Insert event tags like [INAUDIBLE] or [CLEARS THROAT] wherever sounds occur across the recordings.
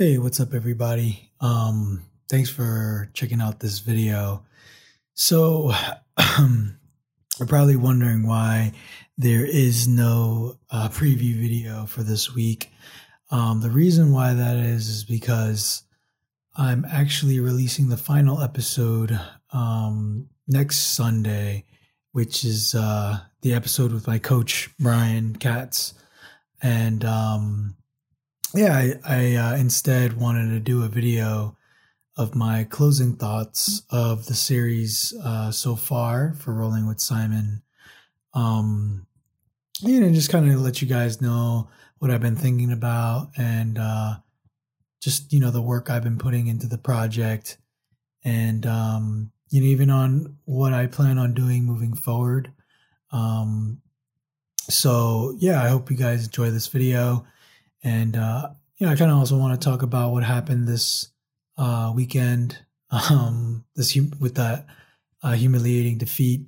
Hey, what's up, everybody? Um, thanks for checking out this video. So, [SIGHS] um, you're probably wondering why there is no uh, preview video for this week. Um, the reason why that is is because I'm actually releasing the final episode um, next Sunday, which is uh, the episode with my coach Brian Katz, and um, yeah, I, I uh, instead wanted to do a video of my closing thoughts of the series uh, so far for Rolling with Simon. Um, you know, just kind of let you guys know what I've been thinking about and uh, just, you know, the work I've been putting into the project and, um, you know, even on what I plan on doing moving forward. Um, so, yeah, I hope you guys enjoy this video. And, uh, you know, I kind of also want to talk about what happened this uh, weekend, [LAUGHS] um, this hum- with that uh, humiliating defeat,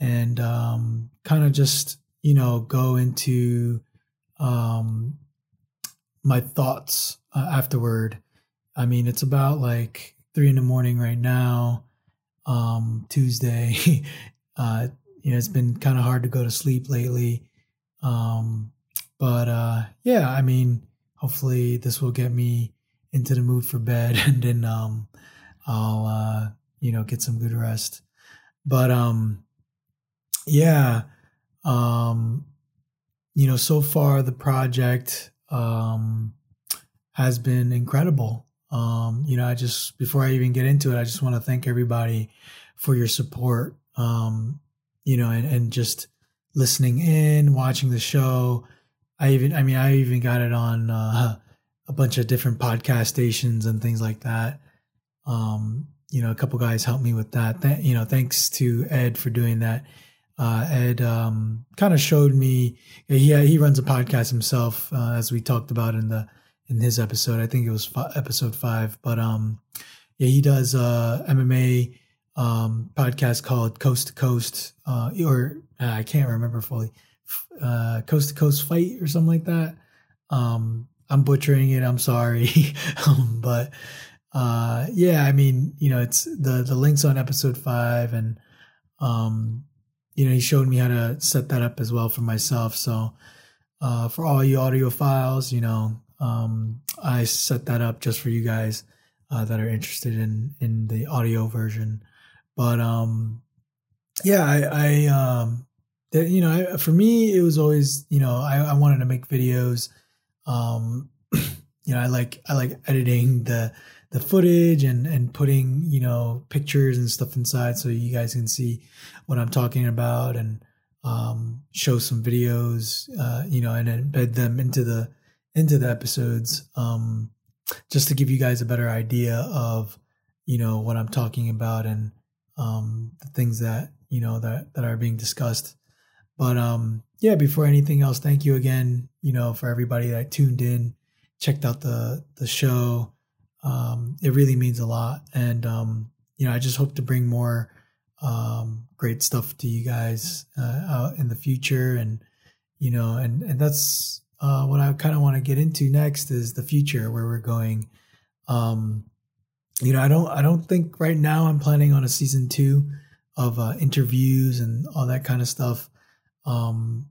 and um, kind of just, you know, go into um, my thoughts uh, afterward. I mean, it's about like three in the morning right now, um, Tuesday. [LAUGHS] uh, you know, it's been kind of hard to go to sleep lately. Um, but uh, yeah, I mean, hopefully this will get me into the mood for bed, [LAUGHS] and then um, I'll uh, you know get some good rest. But um, yeah, um, you know, so far the project um has been incredible. Um, you know, I just before I even get into it, I just want to thank everybody for your support. Um, you know, and, and just listening in, watching the show I even, I mean, I even got it on uh, a bunch of different podcast stations and things like that. Um, you know, a couple guys helped me with that. Th- you know, thanks to Ed for doing that. Uh, Ed um, kind of showed me. He he runs a podcast himself, uh, as we talked about in the in his episode. I think it was episode five, but um, yeah, he does uh MMA um podcast called Coast to Coast, uh, or uh, I can't remember fully uh, Coast to Coast Fight or something like that. Um, I'm butchering it. I'm sorry, [LAUGHS] um, but uh, yeah, I mean, you know, it's the the links on episode five, and um, you know, he showed me how to set that up as well for myself. So uh, for all you audio files, you know, um, I set that up just for you guys uh, that are interested in in the audio version. But um, yeah, I, I um, that you know I, for me it was always you know I, I wanted to make videos. Um [CLEARS THROAT] you know i like i like editing the the footage and and putting you know pictures and stuff inside so you guys can see what i'm talking about and um show some videos uh you know and embed them into the into the episodes um just to give you guys a better idea of you know what i'm talking about and um the things that you know that that are being discussed but um, yeah, before anything else, thank you again, you know, for everybody that tuned in, checked out the the show. Um, it really means a lot, and um, you know, I just hope to bring more um, great stuff to you guys uh, out in the future, and you know, and and that's uh, what I kind of want to get into next is the future, where we're going. Um, you know, I don't I don't think right now I'm planning on a season two of uh, interviews and all that kind of stuff. Um,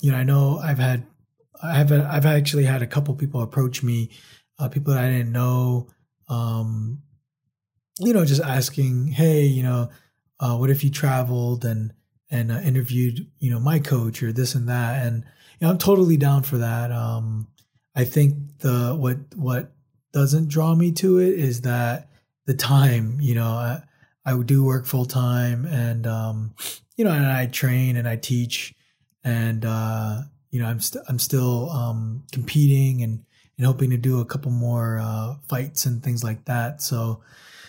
you know, I know I've had, I've, I've actually had a couple people approach me, uh, people that I didn't know, um, you know, just asking, Hey, you know, uh, what if you traveled and, and uh, interviewed, you know, my coach or this and that. And, you know, I'm totally down for that. Um, I think the, what, what doesn't draw me to it is that the time, you know, I, I do work full time and, um, you know, and I train and I teach, and uh, you know, I'm st- I'm still um, competing and and hoping to do a couple more uh, fights and things like that. So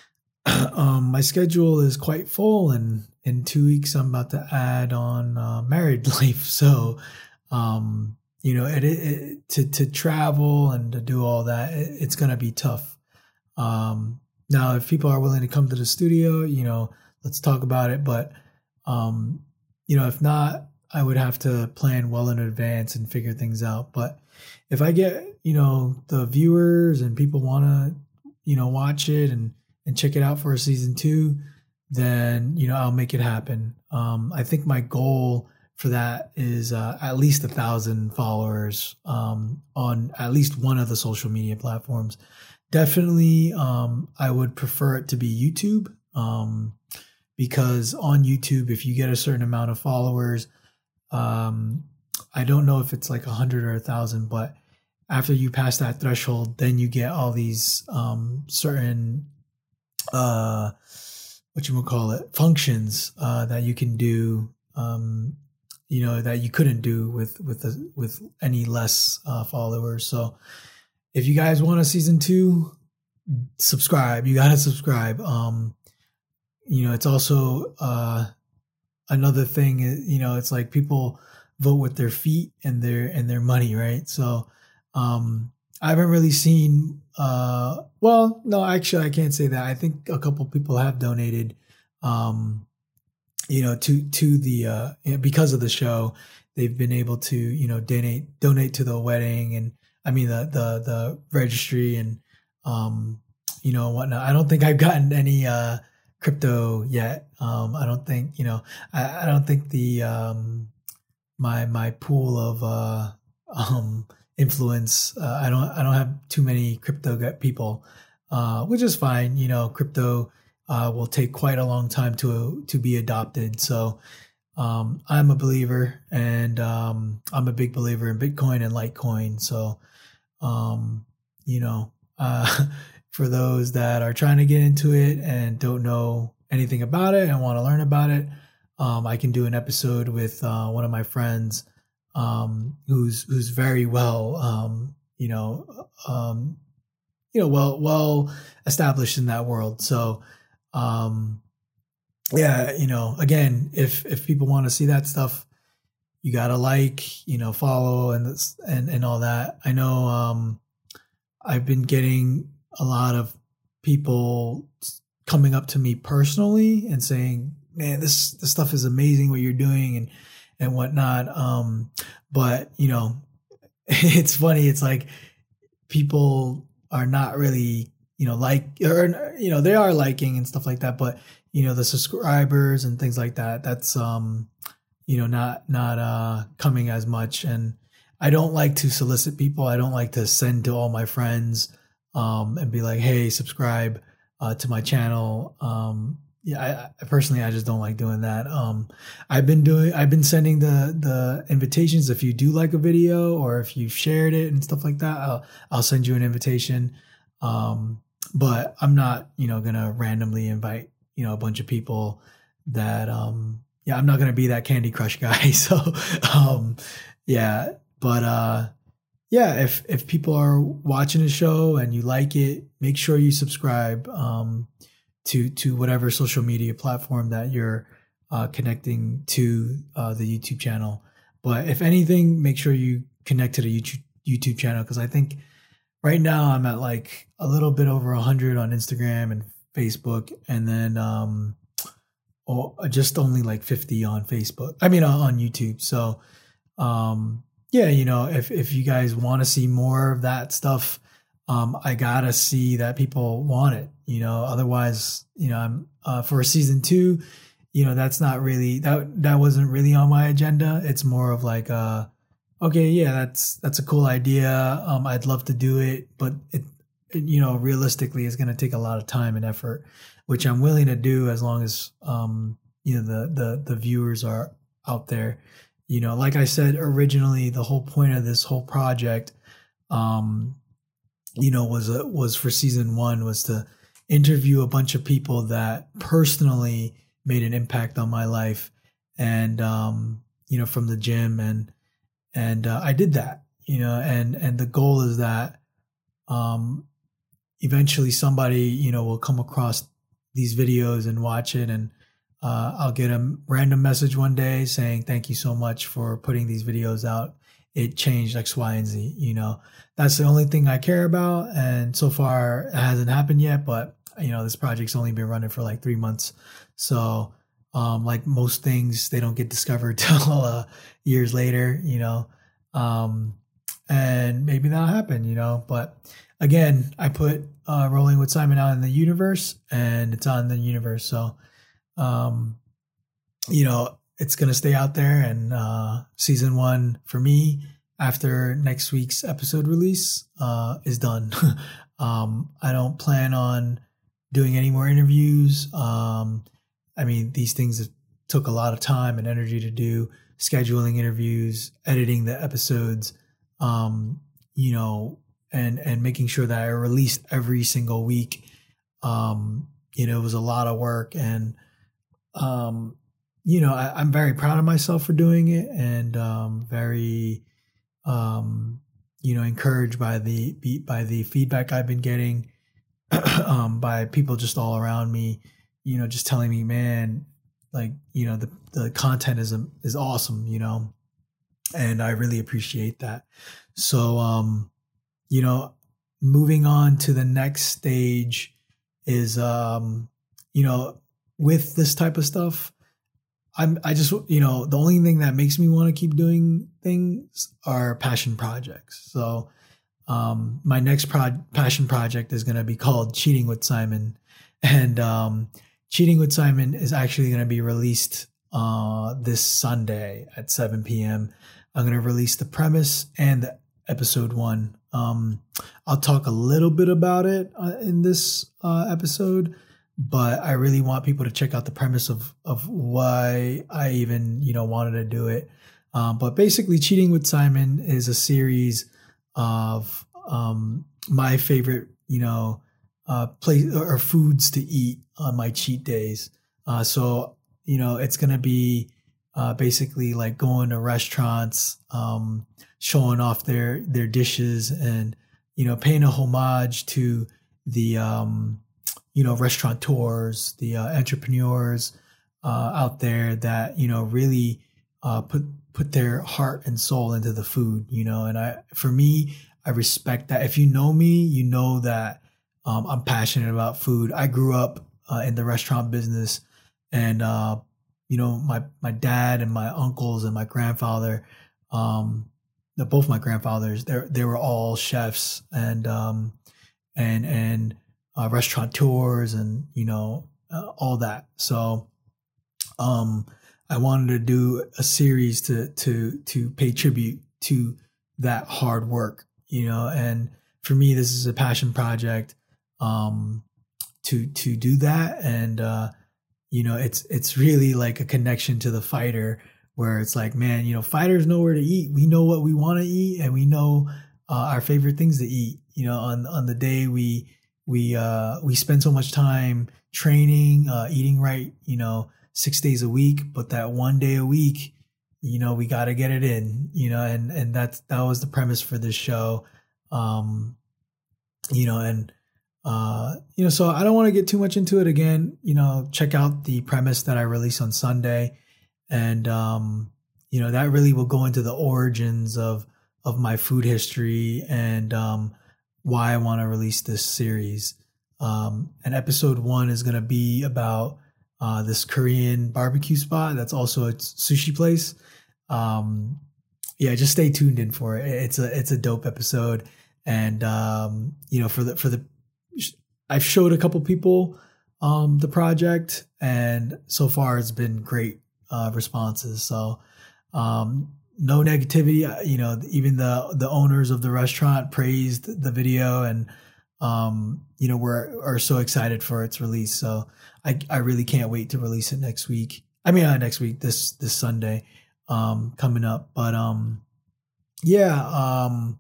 [CLEARS THROAT] um, my schedule is quite full, and in two weeks I'm about to add on uh, married [LAUGHS] life. So um, you know, it, it, to to travel and to do all that, it, it's gonna be tough. Um, now, if people are willing to come to the studio, you know, let's talk about it. But um, you know, if not, I would have to plan well in advance and figure things out. But if I get, you know, the viewers and people want to, you know, watch it and and check it out for a season two, then you know I'll make it happen. Um, I think my goal for that is uh, at least a thousand followers um, on at least one of the social media platforms. Definitely, um, I would prefer it to be YouTube um, because on YouTube, if you get a certain amount of followers, um, I don't know if it's like a hundred or a thousand, but after you pass that threshold, then you get all these um, certain uh, what you would call it functions uh, that you can do um, you know that you couldn't do with with the, with any less uh, followers. So if you guys want a season two subscribe. You gotta subscribe. Um you know it's also uh another thing you know it's like people vote with their feet and their and their money right so um i haven't really seen uh, well, no, actually, I can't say that. I think a couple people have donated, um, you know, to to the uh, because of the show, they've been able to you know donate donate to the wedding and I mean the the the registry and um, you know whatnot. I don't think I've gotten any uh, crypto yet. Um, I don't think you know. I, I don't think the um, my my pool of uh, [LAUGHS] um, influence. Uh, I don't I don't have too many crypto people, uh, which is fine. You know, crypto uh, will take quite a long time to to be adopted. So um, I'm a believer, and um, I'm a big believer in Bitcoin and Litecoin. So um, you know, uh, [LAUGHS] for those that are trying to get into it and don't know anything about it and want to learn about it, um, I can do an episode with uh, one of my friends um, who's who's very well, um, you know, um, you know, well well established in that world. So, um, yeah, you know, again, if if people want to see that stuff, you gotta like, you know, follow and and and all that. I know um, I've been getting a lot of people coming up to me personally and saying, "Man, this this stuff is amazing what you're doing," and and whatnot. Um, but you know, [LAUGHS] it's funny. It's like people are not really, you know, like or you know, they are liking and stuff like that. But you know, the subscribers and things like that. That's um, you know, not not uh coming as much. And I don't like to solicit people. I don't like to send to all my friends um and be like, hey, subscribe uh, to my channel. Um, yeah, I, I, personally I just don't like doing that. Um, I've been doing I've been sending the the invitations if you do like a video or if you've shared it and stuff like that. I'll I'll send you an invitation. Um, but I'm not you know gonna randomly invite you know a bunch of people that um yeah I'm not gonna be that Candy Crush guy. [LAUGHS] So um yeah, but uh yeah if if people are watching the show and you like it, make sure you subscribe. Um to to whatever social media platform that you're uh, connecting to uh, the YouTube channel. But if anything, make sure you connect to the YouTube YouTube channel because I think right now I'm at like a little bit over hundred on Instagram and Facebook, and then um, oh, just only like fifty on Facebook. I mean uh, on YouTube. So um, yeah, you know, if if you guys want to see more of that stuff um, I gotta see that people want it. You know, otherwise, you know, I'm uh, for season two. You know, that's not really that that wasn't really on my agenda. It's more of like, uh, okay, yeah, that's that's a cool idea. Um, I'd love to do it, but it, you know, realistically, is going to take a lot of time and effort, which I'm willing to do as long as um, you know the the the viewers are out there. You know, like I said originally, the whole point of this whole project um you know was a, was for season one was to interview a bunch of people that personally made an impact on my life. And um you know from the gym and and uh, I did that you know and and the goal is that um eventually somebody you know will come across these videos and watch it and uh, I'll get a random message one day saying thank you so much for putting these videos out it changed X, Y, and Z. You know, that's the only thing I care about. And so far, it hasn't happened yet. But you know, this project's only been running for like three months, so Um, like most things, they don't get discovered [LAUGHS] till uh, years later, you know. Um, and maybe that'll happen, you know. But again, I put uh, Rolling with Simon out in the universe, and it's on the universe, so um, you know it's gonna stay out there. And uh, season one for me, after next week's episode release, uh, is done. [LAUGHS] um, I don't plan on doing any more interviews. Um, I mean, these things took a lot of time and energy to do, scheduling interviews, editing the episodes um, you know, and and making sure that I released every single week. Um, you know, it was a lot of work, and um, you know, I, am very proud of myself for doing it, and um, very, um, you know, encouraged by the by the feedback I've been getting, [CLEARS THROAT] um, by people just all around me. You know, just telling me, man, like you know, the the content is is awesome. You know, and I really appreciate that. So, um, you know, moving on to the next stage is, um, you know, with this type of stuff, I'm, I just, you know, the only thing that makes me want to keep doing things are passion projects. So, um, my next pro- passion project is going to be called Cheating with Simon. And, um, Cheating with Simon is actually going to be released, uh, this Sunday at 7 p.m. I'm going to release the premise and the episode one. Um, I'll talk a little bit about it uh, in this uh, episode, but I really want people to check out the premise of of why I even you know wanted to do it. Um, but basically, cheating with Simon is a series of um, my favorite you know uh, place or foods to eat on my cheat days. Uh, so you know it's gonna be uh, basically like going to restaurants, um, showing off their their dishes, and you know paying a homage to the um, you know restaurateurs, the uh, entrepreneurs uh, out there that you know really uh, put put their heart and soul into the food. You know, and I for me, I respect that. If you know me, you know that um, I'm passionate about food. I grew up uh, in the restaurant business, and uh, you know, my my dad and my uncles and my grandfather, um, both my grandfathers, they they were all chefs and um, and and uh, restaurateurs and you know uh, all that. So, um, I wanted to do a series to to to pay tribute to that hard work, you know, and for me, this is a passion project um, to to do that and. Uh, you know it's it's really like a connection to the fighter where it's like man you know fighters know where to eat we know what we want to eat and we know uh, our favorite things to eat you know on on the day we we uh we spend so much time training uh eating right you know six days a week but that one day a week you know we got to get it in you know and and that's that was the premise for this show. Um you know and uh, you know, so I don't want to get too much into it. Again. You know, check out the premise that I release on Sunday, and um, you know that really will go into the origins of of my food history. And um, why I want to release this series. Um, and episode one is going to be about uh, this Korean barbecue spot that's also a sushi place. Um, yeah, just stay tuned in for it. It's a it's a dope episode, and um, you know for the for the I've showed a couple people um, the project, and so far it's been great uh, responses. So um, no negativity. Uh, you know, even the the owners of the restaurant praised the video, and um, you know we're are so excited for its release. So I I really can't wait to release it next week. I mean, uh, next week, this this Sunday, um, coming up. But um, yeah, um,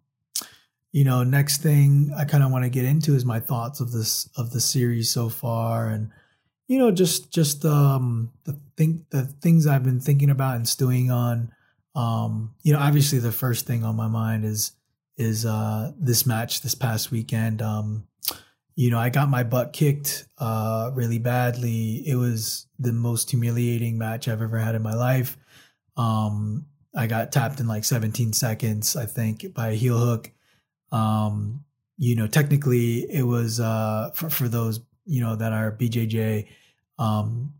you know, next thing I kind of want to get into is my thoughts of this of the series so far, and you know, just just um the think the things I've been thinking about and stewing on. Um, you know, obviously the first thing on my mind is is uh this match this past weekend. Um, you know, I got my butt kicked uh really badly. It was the most humiliating match I've ever had in my life. Um, I got tapped in like 17 seconds, I think, by a heel hook um, you know, technically it was uh, for, for those, you know, that are BJJ um,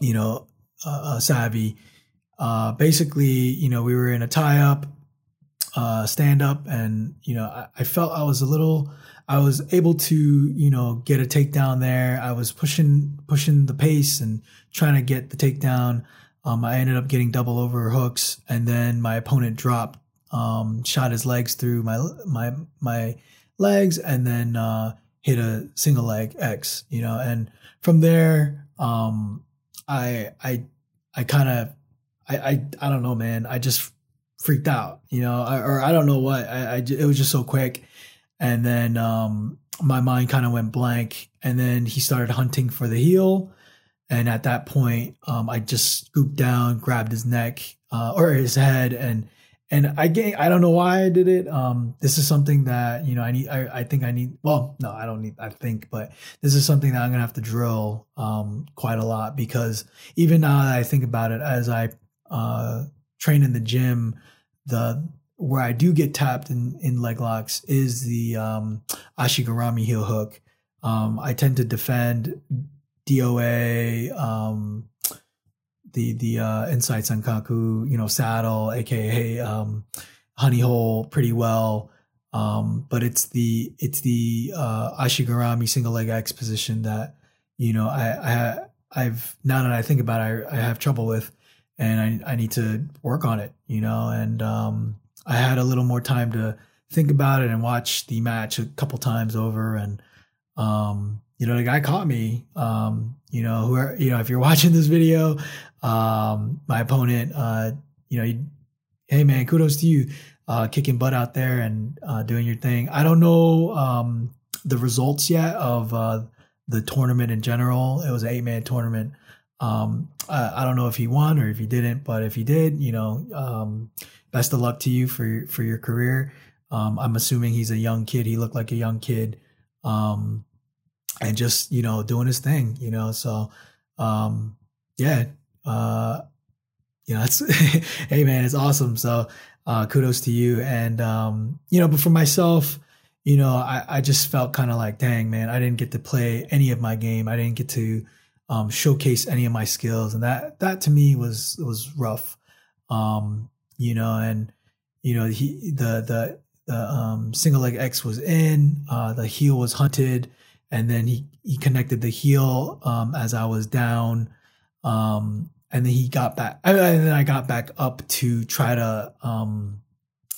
you know, uh, uh, savvy. Uh, basically, you know, we were in a tie up, uh, stand up, and you know, I, I, felt I was a little. I was able to, you know, get a takedown there. I was pushing pushing the pace and trying to get the takedown. Um, I ended up getting double over hooks, and then my opponent dropped, um, shot his legs through my my my legs, and then uh, hit a single leg X. You know, and from there, um, I I I kind of I, I I don't know, man. I just freaked out, you know, I, or I don't know what. I, I it was just so quick, and then um, my mind kind of went blank, and then he started hunting for the heel, and at that point, um, I just scooped down, grabbed his neck uh, or his head, and and I get I don't know why I did it. Um, this is something that you know I need. I, I think I need. Well, no, I don't need. I think, but this is something that I'm gonna have to drill um, quite a lot because even now that I think about it, as I uh, train in the gym, the where I do get tapped in in leg locks is the um, Ashigarami heel hook. Um, I tend to defend DOA. Um, the the uh, Inside Sankaku, you know, saddle, aka um, honey hole, pretty well. Um, but it's the it's the uh, Ashigarami single leg X position that you know I I I've now that I think about it, I, I have trouble with, and I I need to work on it. You know, and um, I had a little more time to think about it and watch the match a couple times over, and um, you know, the guy caught me. Um, you know, who you know, if you're [LAUGHS] watching this video, um, my opponent, uh, you know, hey man, kudos to you, uh, kicking butt out there and uh, doing your thing. I don't know um, the results yet of uh, the tournament in general. It was an eight man tournament. Um, I, I, don't know if he won or if he didn't, but if he did, you know, um, best of luck to you for for your career. Um, I'm assuming he's a young kid. He looked like a young kid. Um, and just you know doing his thing you know so um yeah uh you know it's [LAUGHS] hey man it's awesome so uh kudos to you and um you know but for myself you know i i just felt kind of like dang man i didn't get to play any of my game i didn't get to um showcase any of my skills. And that that to me was was rough. Um you know and you know he the the the um single leg x was in uh the heel was hunted and then he he connected the heel um, as I was down, um, and then he got back, and then I got back up to try to um,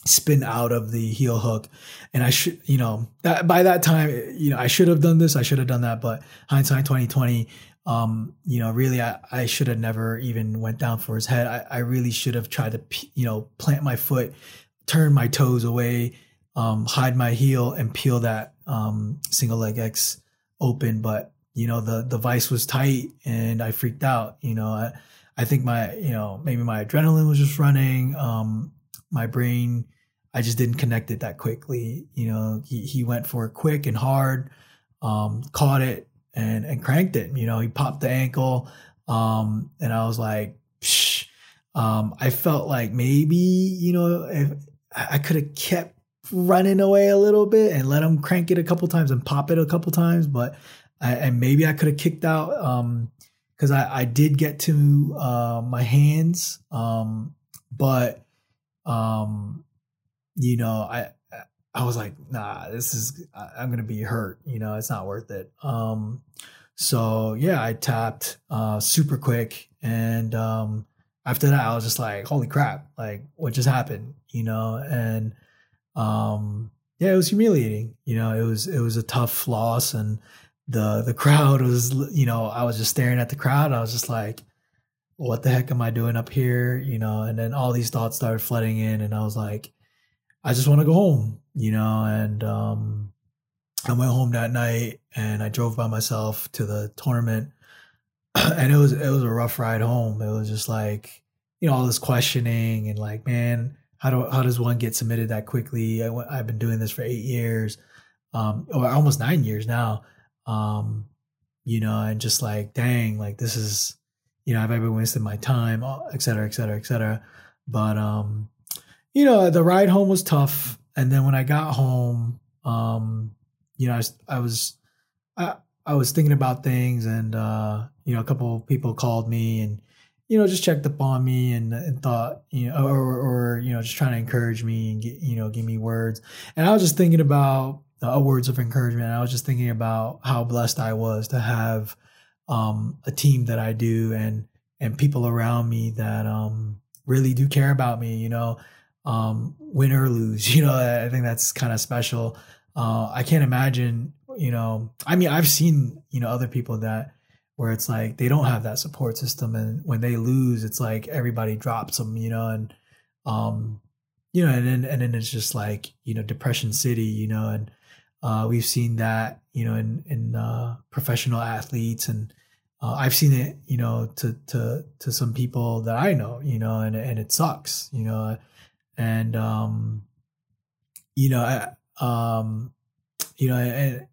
spin out of the heel hook, and I should, you know, that by that time, you know, I should have done this, I should have done that, but hindsight twenty twenty. Um, you know, really, I, I should have never even went down for his head. I, I really should have tried to, you know, plant my foot, turn my toes away, um, hide my heel, and peel that um, single leg X open, but you know the the vice was tight and I freaked out. You know, I I think my you know maybe my adrenaline was just running. Um, my brain, I just didn't connect it that quickly. You know, he he went for it quick and hard, um, caught it and and cranked it. You know, he popped the ankle, um, and I was like, Psh. Um, I felt like maybe you know if I could have kept running away a little bit and let him crank it a couple times and pop it a couple times. But I, and maybe I could have kicked out because um, I, I did get to uh, my hands, um, but um, you know I I was like, nah, this is I'm gonna be hurt. You know, it's not worth it. Um, so yeah, I tapped uh, super quick, and um, after that, I was just like, holy crap, like what just happened? You know, and um, yeah, it was humiliating. You know, it was it was a tough loss, and the the crowd was, you know, I was just staring at the crowd. I was just like, what the heck am I doing up here? You know, and then all these thoughts started flooding in, and I was like, I just want to go home. You know, and um, I went home that night, and I drove by myself to the tournament, [CLEARS THROAT] and it was it was a rough ride home. It was just like, you know, all this questioning and like, man how do how does one get submitted that quickly? I, have been doing this for eight years, um, or almost nine years now. Um, you know, and just like, dang, like this is, you know, I've ever wasted my time, et cetera, et cetera, et cetera. But um, you know, the ride home was tough, and then when I got home, um, you know, I was, I was I, I was thinking about things, and uh, you know, a couple of people called me and you know just checked up on me and, and thought you know, or, or you know, just trying to encourage me and get you know, give me words. And I was just thinking about uh, words of encouragement. I was just thinking about how blessed I was to have um, a team that I do and and people around me that um, really do care about me. You know, um, win or lose. You know, I think that's kind of special. Uh, I can't imagine you know, I mean, I've seen, you know, other people that where it's like they don't have that support system and when they lose, it's like everybody drops them, you know, and, um, you know, and then, and then it's just like, you know, depression city, you know, and, uh, we've seen that, you know, in, in, uh, professional athletes and, uh, I've seen it, you know, to, to, to some people that I know, you know, and, and it sucks, you know, and, um, you know, I, um, you know, and,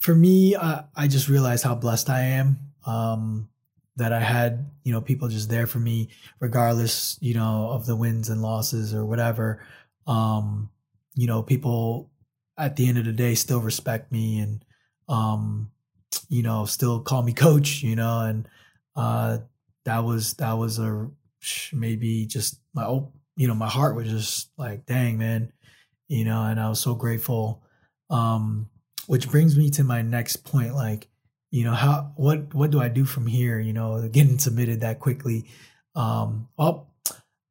for me, I, I just realized how blessed I am. Um, that I had, you know, people just there for me, regardless, you know, of the wins and losses or whatever. Um, you know, people at the end of the day still respect me and, um, you know, still call me [LAUGHS] coach, you know, and, uh, that was, that was a, maybe just my, you know, my heart was just like, dang, man, you know, and I was so grateful. Um, which brings me to my next point like you know how what what do i do from here you know [LAUGHS] getting submitted that quickly? Um oh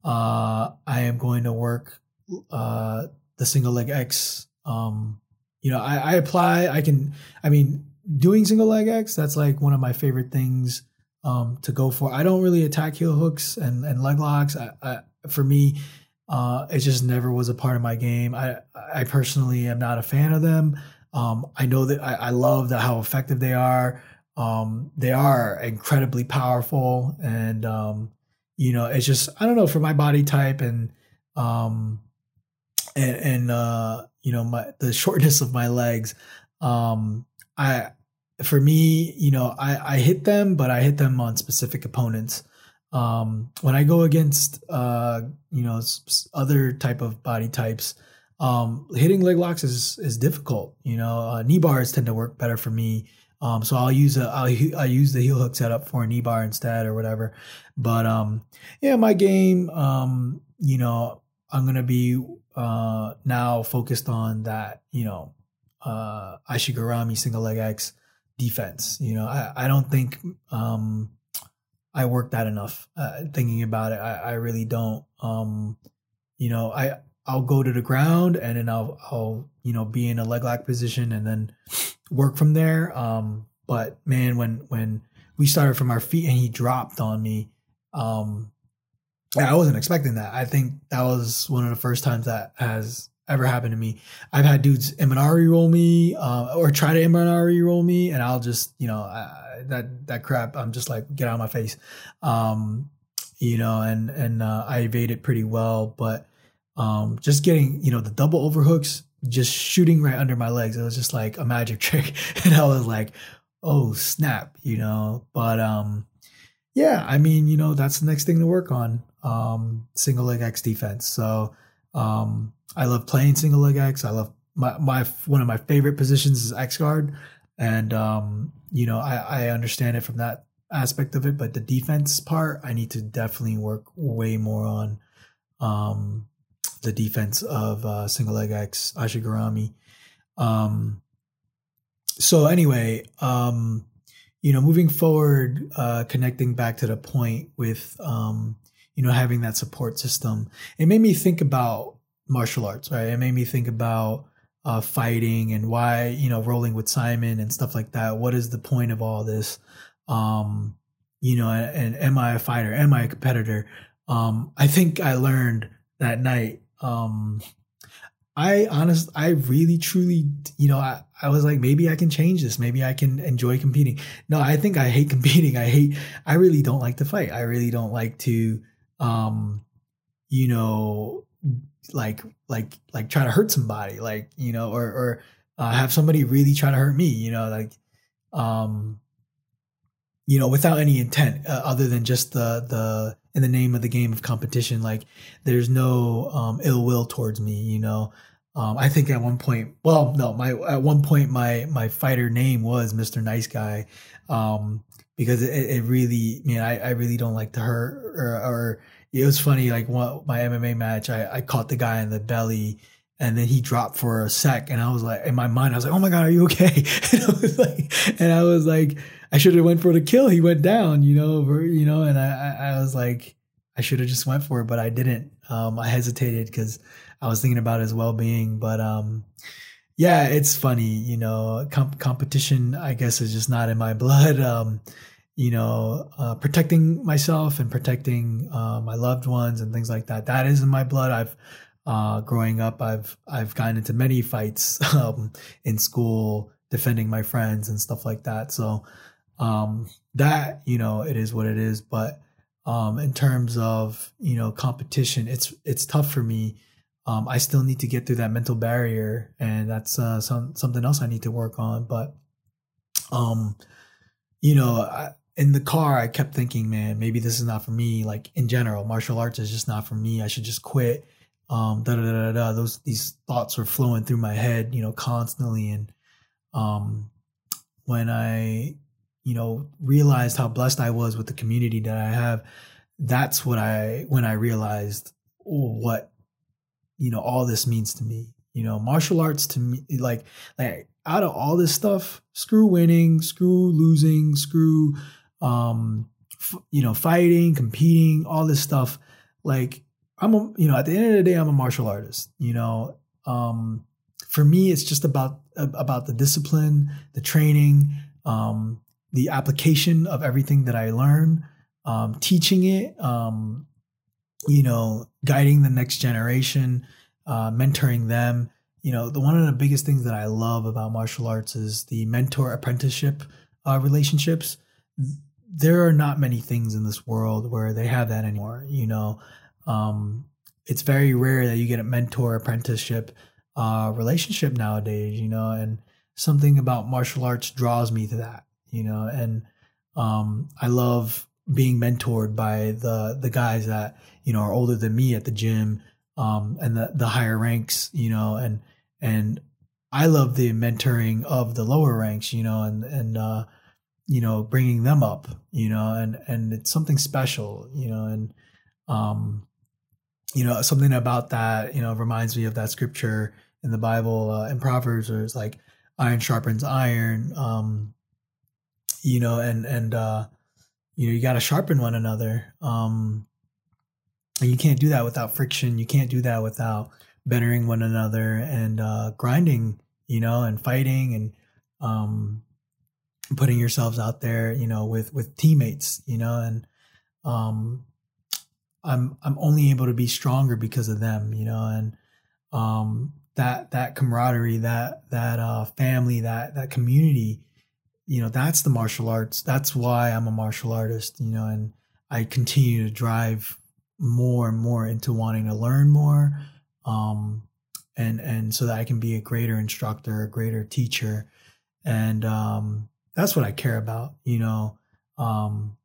uh i am going to work uh the single leg x um you know i i apply i can i mean doing single leg x that's like one of my favorite things um to go for. I don't really attack heel hooks and and leg locks. I, I for me uh it just never was a part of my game i i personally am not a fan of them um, I know that I, I love that how effective they are. Um, they are incredibly powerful, and um, you know, it's just I don't know for my body type and um, and and uh, you know my the shortness of my legs. Um, I for me, you know, I I hit them, but I hit them on specific opponents. Um, when I go against uh, you know other type of body types, um, hitting leg locks is is difficult. You know, uh, knee bars tend to work better for me. Um, so I'll use a I'll I use the heel hook setup for a knee bar instead or whatever. But um, yeah, my game, um, you know, I'm gonna be uh now focused on that. You know, uh, Ashigarami single leg X defense. You know, I I don't think um I work that enough. Uh, thinking about it, I I really don't. Um, you know, I I'll go to the ground and then I'll I'll you know be in a leg lock position and then work from there. Um, but man, when when we started from our feet and he dropped on me, um, I wasn't expecting that. I think that was one of the first times that has ever happened to me. I've had dudes Imanari roll me uh, or try to Imanari roll me, and I'll just you know I, that that crap. I'm just like get out of my face, um, you know, and and uh, I evaded it pretty well, but um, just getting you know the double overhooks just shooting right under my legs it was just like a magic [LAUGHS] trick and i was like oh snap you know but um yeah i mean you know that's the next thing to work on um single leg x defense so um i love playing single leg x i love my, my one of my favorite positions is x guard and um you know i i understand it from that aspect of it but the defense part i need to definitely work way more on um the defense of uh, single leg X Ashigarami. Um, so anyway, um, you know, moving forward, uh, connecting back to the point with, um, you know, having that support system, it made me think about martial arts, right? It made me think about uh, fighting and why, you know, rolling with Simon and stuff like that. What is the point of all this? Um, you know, and, and am I a fighter? Am I a competitor? Um, I think I learned that night um I honest I really truly you know I, I was like maybe I can change this maybe I can enjoy competing no I think I hate [LAUGHS] competing I hate I really don't like to fight I really don't like to um you know like like like try to hurt somebody like you know or or uh, have somebody really try to hurt me you know like um you know without any intent uh, other than just the the in the name of the game of competition. Like there's no um, ill will towards me, you know. Um, I think at one point, well, no, my at one point my my fighter name was Mr. Nice Guy, um, because it, it really, man, I, I really don't like to hurt or, or it was funny. Like my MMA match, I, I caught the guy in the belly and then he dropped for a sec and i was like in my mind i was like oh my god are you okay? [LAUGHS] And i was like and i was like i should have went for the kill. He went down you know over, you know? And i i was like i should have just went for it but i didn't. Um i hesitated because i was thinking about his well-being but um yeah it's funny you know competition i guess is just not in my [LAUGHS] blood um you know uh, protecting myself and protecting uh, my loved ones and things like that that is in my blood i've uh, growing up, I've I've gotten into many fights [LAUGHS] um, in school, defending my friends and stuff like that. So um, that you know, it is what it is. But um, in terms of you know competition, it's it's tough for me. Um, I still need to get through that mental barrier, and that's uh, some something else I need to work on. But um, you know, I, in the car, I kept thinking, man, maybe this is not for me. Like in general, martial arts is just not for me. I should just quit um, da da da da. Those these thoughts were flowing through my head, you know, constantly. And um, when I, you know, realized how blessed I was with the community that I have, that's what I when I realized what, you know, all this means to me. You know, martial arts to me, like, like out of all this stuff, screw winning, screw losing, screw, um, f- you know, fighting, competing, all this stuff. Like I'm a, you know, at the end of the day, I'm a martial artist. You know, um, for me, it's just about about the discipline, the training, um, the application of everything that I learn, um, teaching it, um, you know, guiding the next generation, uh, mentoring them. You know, the one of the biggest things that I love about martial arts is the mentor apprenticeship uh, relationships. There are not many things in this world where they have that anymore. You know, um, it's very rare that you get a mentor apprenticeship uh, relationship nowadays, you know, and something about martial arts draws me to that, you know, and um, I love being mentored by the the guys that you know are older than me at the gym um, and the the higher ranks, you know, and and I love the mentoring of the lower ranks, you know, and and uh, you know bringing them up, you know, and and it's something special, you know, and um, you know, something about that, you know, reminds me of that scripture in the Bible uh, in Proverbs where it's like iron sharpens iron, um, you know, and, and, uh, you know, you got to sharpen one another. Um, and you can't do that without friction. You can't do that without bettering one another and, uh, grinding, you know, and fighting and, um, putting yourselves out there, you know, with, with teammates, you know, and, um, I'm I'm only able to be stronger because of them, you know, and um, that that camaraderie, that that uh, family, that that community, you know, that's the martial arts. That's why I'm a martial artist, you know, and I continue to drive more and more into wanting to learn more, um, and and so that I can be a greater instructor, a greater teacher, and um, that's what I care about, you know. Um,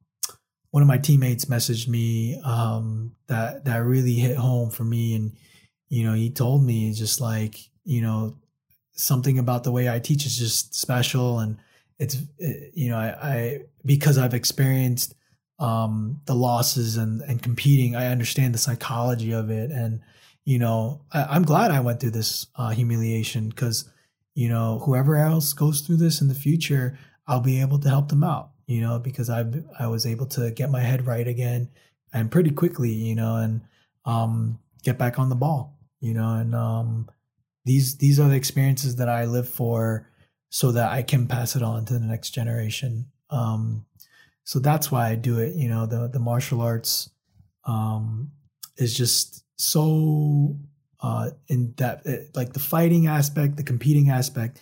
one of my teammates messaged me um, that that really hit home for me, and you know, he told me just like you know something about the way I teach is just special, and it's it, you know I, I because I've experienced um, the losses and and competing, I understand the psychology of it, and you know I, am glad I went through this uh, humiliation because you know whoever else goes through this in the future, I'll be able to help them out you know, because I I was able to get my head right again and pretty quickly, you know, and um, get back on the ball, you know, and um, these these are the experiences that I live for, so that I can pass it on to the next generation. Um, so that's why I do it. You know, the the martial arts um, is just so uh, in depth, it, like the fighting aspect, the competing aspect.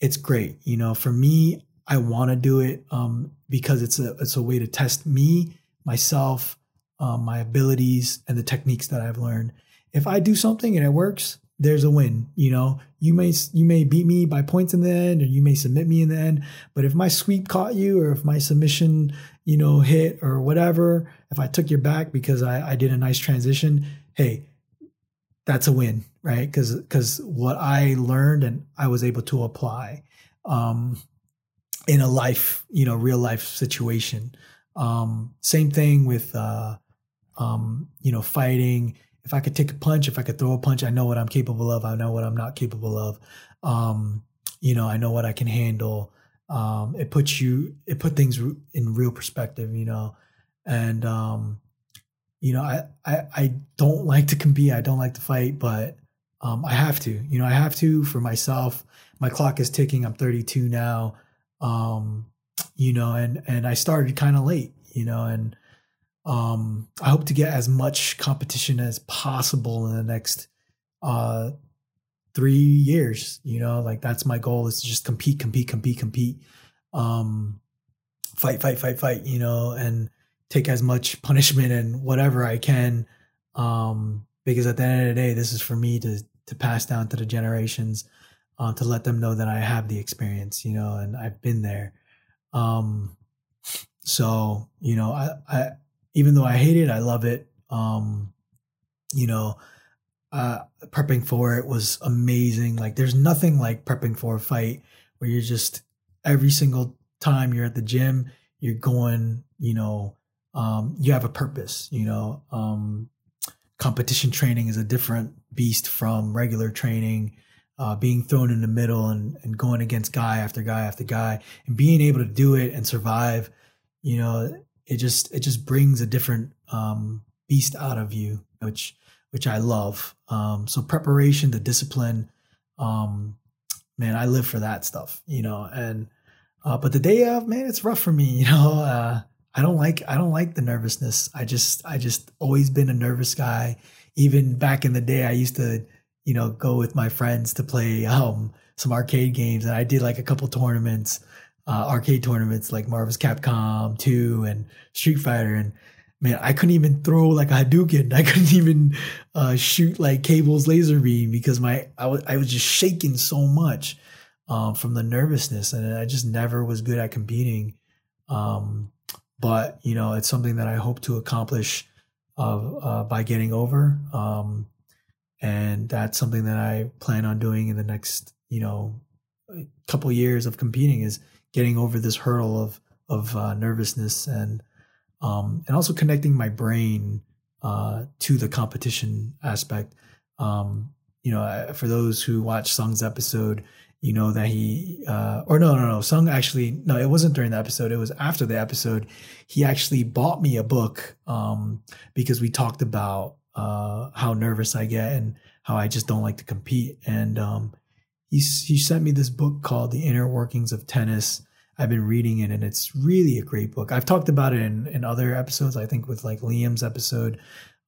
It's great. You know, for me, I want to do it um, because it's a it's a way to test me, myself, um, my abilities, and the techniques that I've learned. If I do something and it works, there's a win. You know, you may you may beat me by points in the end, or you may submit me in the end. But if my sweep caught you, or if my submission, you know, hit or whatever, if I took your back because I, I did a nice transition, hey, that's a win, right? Because because what I learned and I was able to apply um, in a life, you know, real life situation. Um, same thing with uh, um, you know fighting. If I could take a punch, if I could throw a punch, I know what I'm capable of. I know what I'm not capable of. Um, you know, I know what I can handle. Um, it puts you, it put things in real perspective. You know, and um, you know, I, I I don't like to compete. I don't like to fight, but um, I have to. You know, I have to for myself. My clock is ticking. I'm 32 now. Um, you know, and and I started kind of late. You know, and um, I hope to get as much competition as possible in the next uh, three years. You know, like that's my goal is to just compete, compete, compete, compete, um, fight, fight, fight, fight. You know, and take as much punishment and whatever I can. Um, because at the end of the day, this is for me to to pass down to the generations, uh, to let them know that I have the experience, you know, and I've been there. Um, so you know, I, I even though I hate it, I love it. Um, you know, uh, prepping for it was amazing. Like, there's nothing like prepping for a fight where you're just every single time you're at the gym, you're going, you know, um, you have a purpose, you know. Um, competition training is a different beast from regular training. Uh, being thrown in the middle and, and going against guy after guy after guy and being able to do it and survive, you know, it just it just brings a different um, beast out of you, which which I love. Um, so preparation, the discipline, um, man, I live for that stuff, you know. And uh, but the day of, man, it's rough for me, [LAUGHS] you know. Uh, I don't like I don't like the nervousness. I just I just always been a nervous guy. Even back in the day, I used to you know go with my friends to play [LAUGHS] um, some arcade games, and I did like a couple tournaments, uh, arcade tournaments like Marvel's Capcom 2 and Street Fighter, and man, I couldn't even throw like a Hadouken. [LAUGHS] I couldn't even uh, shoot like Cable's laser beam because my I was I was just shaking so much um, from the nervousness, and I just never was good at competing. Um, but you know it's something that I hope to accomplish uh, uh, by getting over, um, and that's something that I plan on doing in the next you know couple years of competing is getting over this hurdle of of uh, nervousness and um, and also connecting my brain uh, to the competition aspect. Um, you know, for those who watch Sung's episode, you know that he uh, or no no no Sung actually no it wasn't during the episode it was after the episode he actually bought me a book um, because we talked about uh, how nervous I get and how I just don't like to compete and um, he sent me this book called The Inner Workings of Tennis. I've been reading it and it's really a great book. I've talked about it in, in other episodes I think with like Liam's episode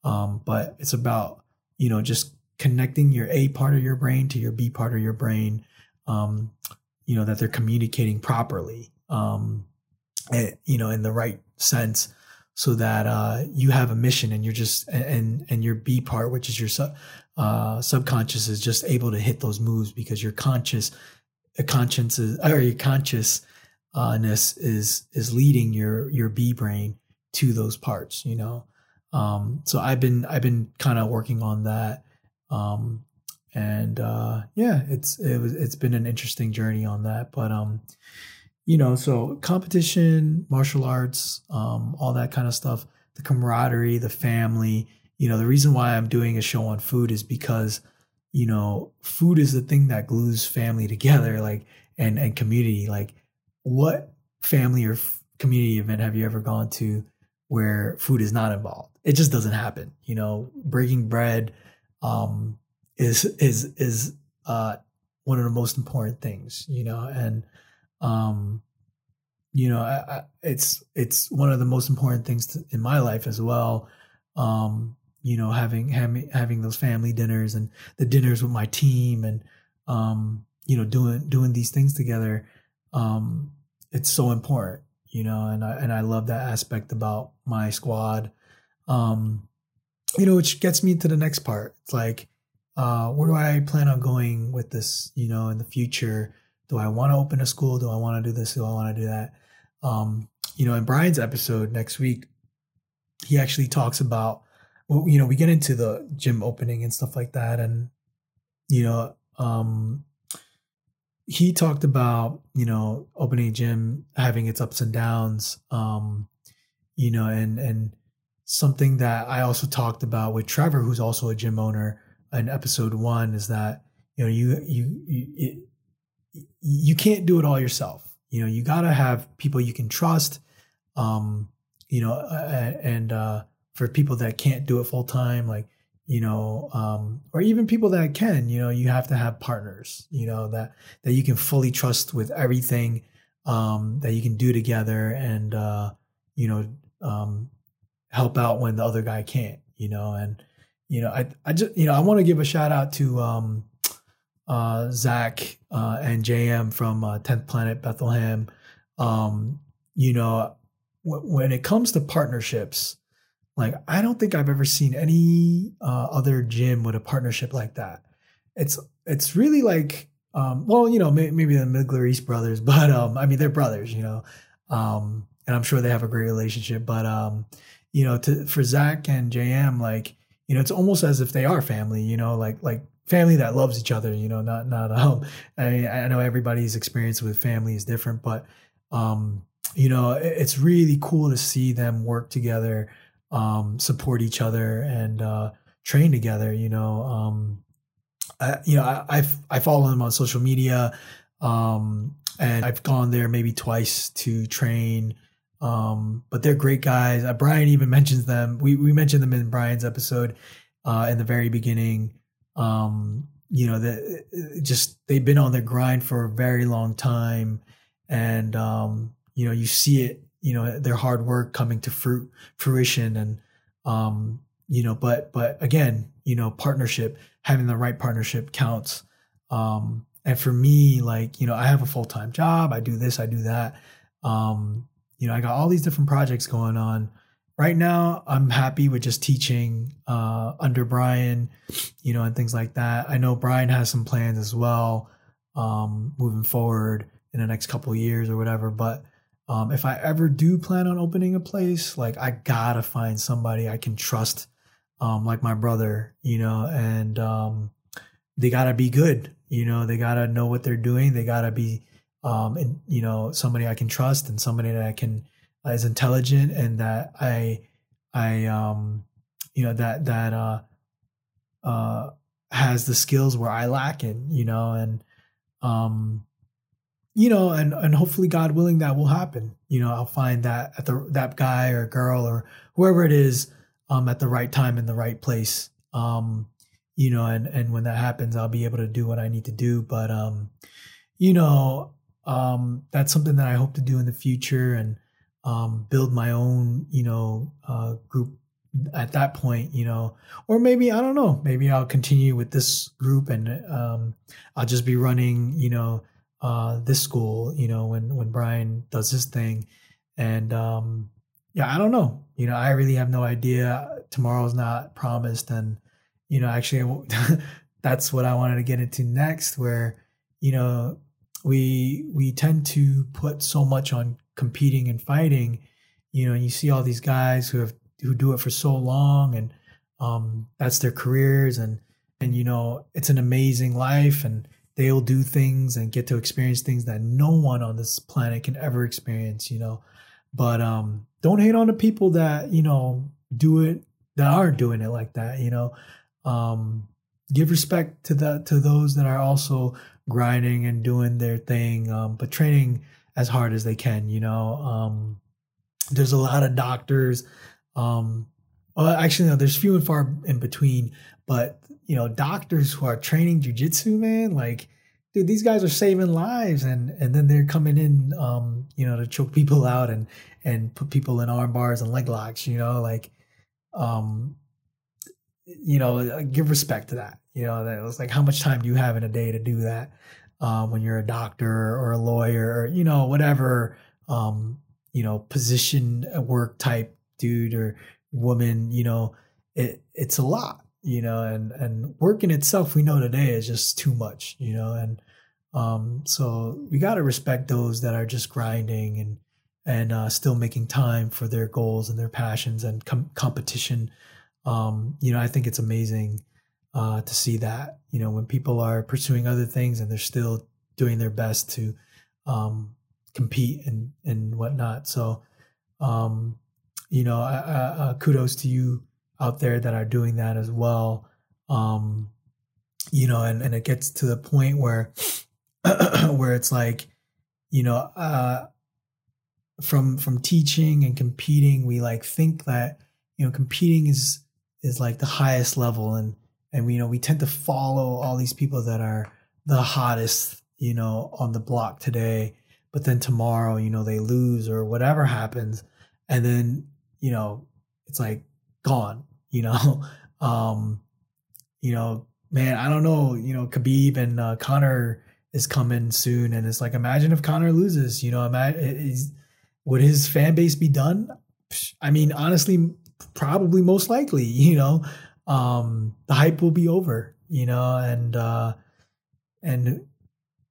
um, but it's about you know just connecting your A part of your brain to your B part of your brain um, you know, that they're communicating properly, um, and, eh, you know, in the right sense, so that uh, you have a mission and you're just and and your B part, which is your uh, subconscious, is just able to hit those moves because your conscious, a uh, conscience is or your consciousness is is leading your your B brain to those parts. You know, um, so I've been I've been kind of working on that. Um, and uh, yeah, it's it was it's been an interesting journey on that. But um, you know, so competition, martial arts, um, all that kind of stuff, the camaraderie, the family. You know, the reason why I'm doing a show on food is because you know, food is the thing that glues family together, like and and community. Like, what family or community event have you ever gone to where food is not involved? It just doesn't happen. You know, breaking bread. Um, is is is uh, one of the most important things, you know, and um, you know, I, I, it's it's one of the most important things to, in my life as well. Um, you know, having having having those family dinners and the dinners with my team, and um, you know, doing doing these things together. Um, it's so important, you know, and I and I love that aspect about my squad. Um, you know, which gets me to the next part. It's like uh, where do I plan on going with this, you know, in the future? Do I want to open a school? Do I want to do this? Do I want to do that? Um, you know, in Brian's episode next week, he actually talks about, well, you know, we get into the gym opening and stuff like that. And you know, um, he talked about you know opening a gym having its ups and downs um you know and and something that i also talked about with trevor who's also a gym owner in episode one is that you know you you you, you can't do it all yourself you know you got to have people you can trust um you know and uh for people that can't do it full time like you know um, or even people that can you know you have to have partners you know that that you can fully trust with everything um, that you can do together and uh, you know um, help out when the other guy can't you know and you know i i just you know i want to give a shout out to um uh zach uh and jm from uh, 10th planet bethlehem. Um you know w- when it comes to partnerships like I don't think I've ever seen any uh, other gym with a partnership like that. It's it's really like um, well, you know, may, maybe the Migler East brothers, [LAUGHS] but um, I mean they're brothers, you know, um, and I'm sure they have a great relationship. But um, you know, to for Zach and JM, like you know, it's almost as if they are family, you know, like like family that loves each other, you know, not not [LAUGHS] um. I I know everybody's experience with family is different, but um, you know, it's really cool to see them work together um, support each other and uh, train together. You know, um, I, you know, I, I've, I follow them on social media, um, and I've gone there maybe twice to train. Um, but they're great guys. Uh, Brian even [LAUGHS] mentions them. We we mentioned them in Brian's episode uh, in the very beginning. Um, you know, that just they've been on their grind for a very long time, and um, you know, you see it you know their hard work coming to fruit fruition and um you know but but again you know partnership having the right partnership counts. Um and for me like you know i have a full-time job i do this i do that. Um you know i got all these different projects going on. Right now i'm happy with just teaching uh under brian you know and things like that. I know brian has some plans as well um moving forward in the next couple years or whatever but um, if I ever do plan on opening a place, like I gotta find somebody I can trust, um, like my brother, you know, and um, they gotta be good, you know, they gotta know what they're doing, they gotta be, um, and you know, somebody I can trust and somebody that I can uh, is intelligent and that I, I, um, you know, that that uh, uh, has the skills where I lack in, you know, and um you know, and and hopefully, God willing, that will happen. You know, I'll find that at the that guy or girl or whoever it is, um, at the right time in the right place. Um, you know, and and when that happens, I'll be able to do what I need to do. But um, you know, um, that's something that I hope to do in the future and um, build my own, you know, uh, group at that point, you know, or maybe I don't know, maybe I'll continue with this group and um, I'll just be running, you know uh, this school, you know, when when Brian does his thing, and um, yeah, I don't know. You know, I really have no idea. Tomorrow's not promised, and you know, actually, [LAUGHS] that's what I wanted to get into next, where you know we we tend to put so much on competing and fighting. You know, and you see all these guys who have who do it for so long, and um, that's their careers, and and you know, it's an amazing life, and they'll do things and get to experience things that no one on this planet can ever experience, you know. But um don't hate on the people that, you know, do it that aren't doing it like that, you know. Um give respect to the to those that are also grinding and doing their thing, um, but training as hard as they can, you know. Um there's a lot of doctors um well, actually, no, there's few and far in between, but you know, doctors who are training jujitsu, man, like, dude, these guys are saving lives, and and then they're coming in, um, you know, to choke people [LAUGHS] out and and put people in arm bars and leg locks, you know, like, um, you know, give respect to that. You know, that was like, how much time do you have in a day to do that? Um, when you're a doctor or a lawyer or you know whatever, um, you know, position work type dude or woman, you know, it it's a lot you know, and and work in itself we know today is just too much, you know, and um, so we got to respect those that are just grinding and and uh, still making time for their goals and their passions and com- competition. Um, you know, I think it's amazing. uh, to see that. You know, when people are pursuing other things and they're still doing their best to um, compete and and whatnot. So, um, you know, uh, kudos to you out there that are doing that as well. Um, you know, and and it gets to the point where [CLEARS THROAT] where it's like, you know, uh, from from teaching and competing, we like think that you know competing is is like the highest level. And and you know we tend to follow all these people that are the hottest you know on the block today. But then tomorrow you know they lose or whatever happens. And then you know it's like gone you know? [LAUGHS] Um you know man i don't know you know khabib and uh, conor is coming soon and it's like imagine if Conor loses you know imagine would his fan base be done? I mean honestly probably most likely [LAUGHS] you know? Um, the hype will be over, you know, and uh, and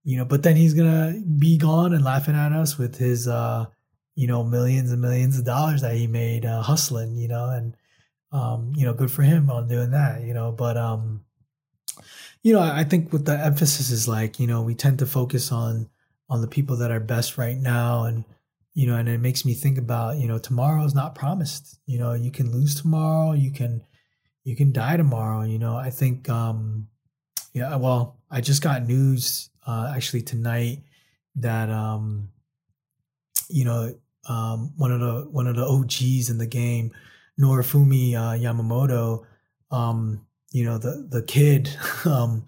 you know, but then he's gonna be gone and laughing at us with his uh, you know millions and millions of dollars that he made uh, hustling, you know, and um, you know, good for him on doing that, you know, but um, you know, I think what the emphasis is like, you know, we tend to focus on on the people that are best right now and you know and it makes me think about you know tomorrow is not promised you know you can lose tomorrow you can you can die tomorrow. You know, I think, um, yeah, well, I just got news uh, actually tonight that, um, you know, um, one of the one of the OGs in the game, Norifumi uh, Yamamoto, um, you know, the the kid, [LAUGHS] um,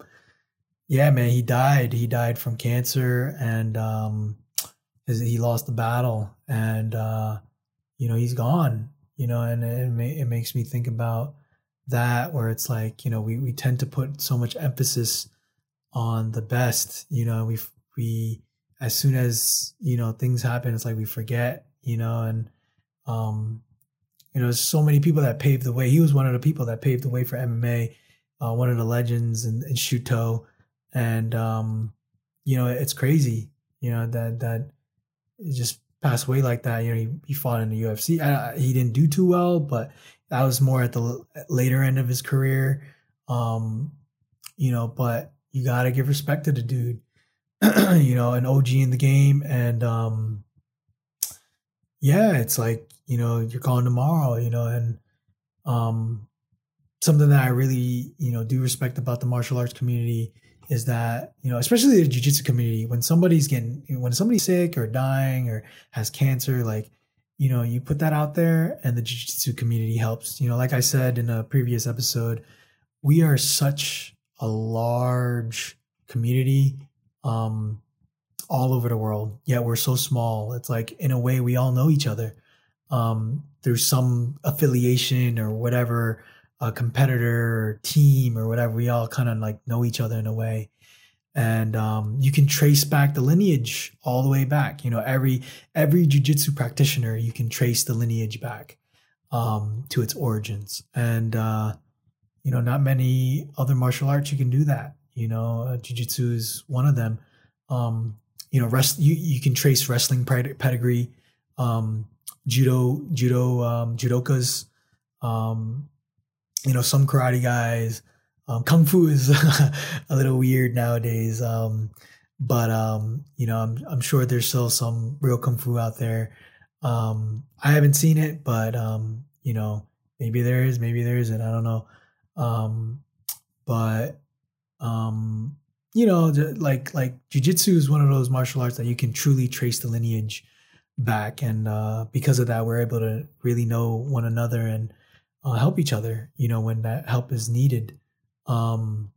yeah, man, he died. He died from cancer, and um, he lost the battle, and uh, you know, he's gone. You know, and it, it makes me think about that where it's like you know we we tend to put so much emphasis on the best you know we we as soon as you know things happen it's like we forget you know and um you know so many people that paved the way he was one of the people that paved the way for MMA uh, one of the legends in, in Shooto and um you know it's crazy you know that that just passed away like that you know he, he fought in the UFC I, he didn't do too well but that was more at the later end of his career. Um, you know, but you got to give respect to the dude. [CLEARS THROAT] you know, an OG in the game, and um, yeah, it's like you know you're calling tomorrow. You know, and um, something that I really you know do respect about the martial arts community is that you know especially the jiu-jitsu community when somebody's getting when somebody's sick or dying or has cancer like you know, you put that out there and the jiu-jitsu community helps. You know, like I said in a previous episode, we are such a large community um all over the world. Yet we're so small. It's like in a way we all know each other. Um through some affiliation or whatever, a competitor or team or whatever, we all kind of like know each other in a way and um, you can trace back the lineage all the way back. You know, every every jujitsu practitioner, you can trace the lineage back um, to its origins, and uh, you know, not many other martial arts you can do that. You know, uh, jujitsu is one of them. Um, you know, rest you you can trace wrestling pedigree, um, judo judo um, judokas, um, you know, some karate guys. Um, Kung Fu is [LAUGHS] a little weird nowadays, um, but um, you know, I'm I'm sure there's still some real Kung Fu out there. Um, I haven't seen it, but um, you know, maybe there is, maybe there isn't. I don't know. Um, but you know, like like jujitsu is one of those martial arts that you can truly trace the lineage back, and uh, because of that, we're able to really know one another and uh, help each other. You know, when that help is needed. Um,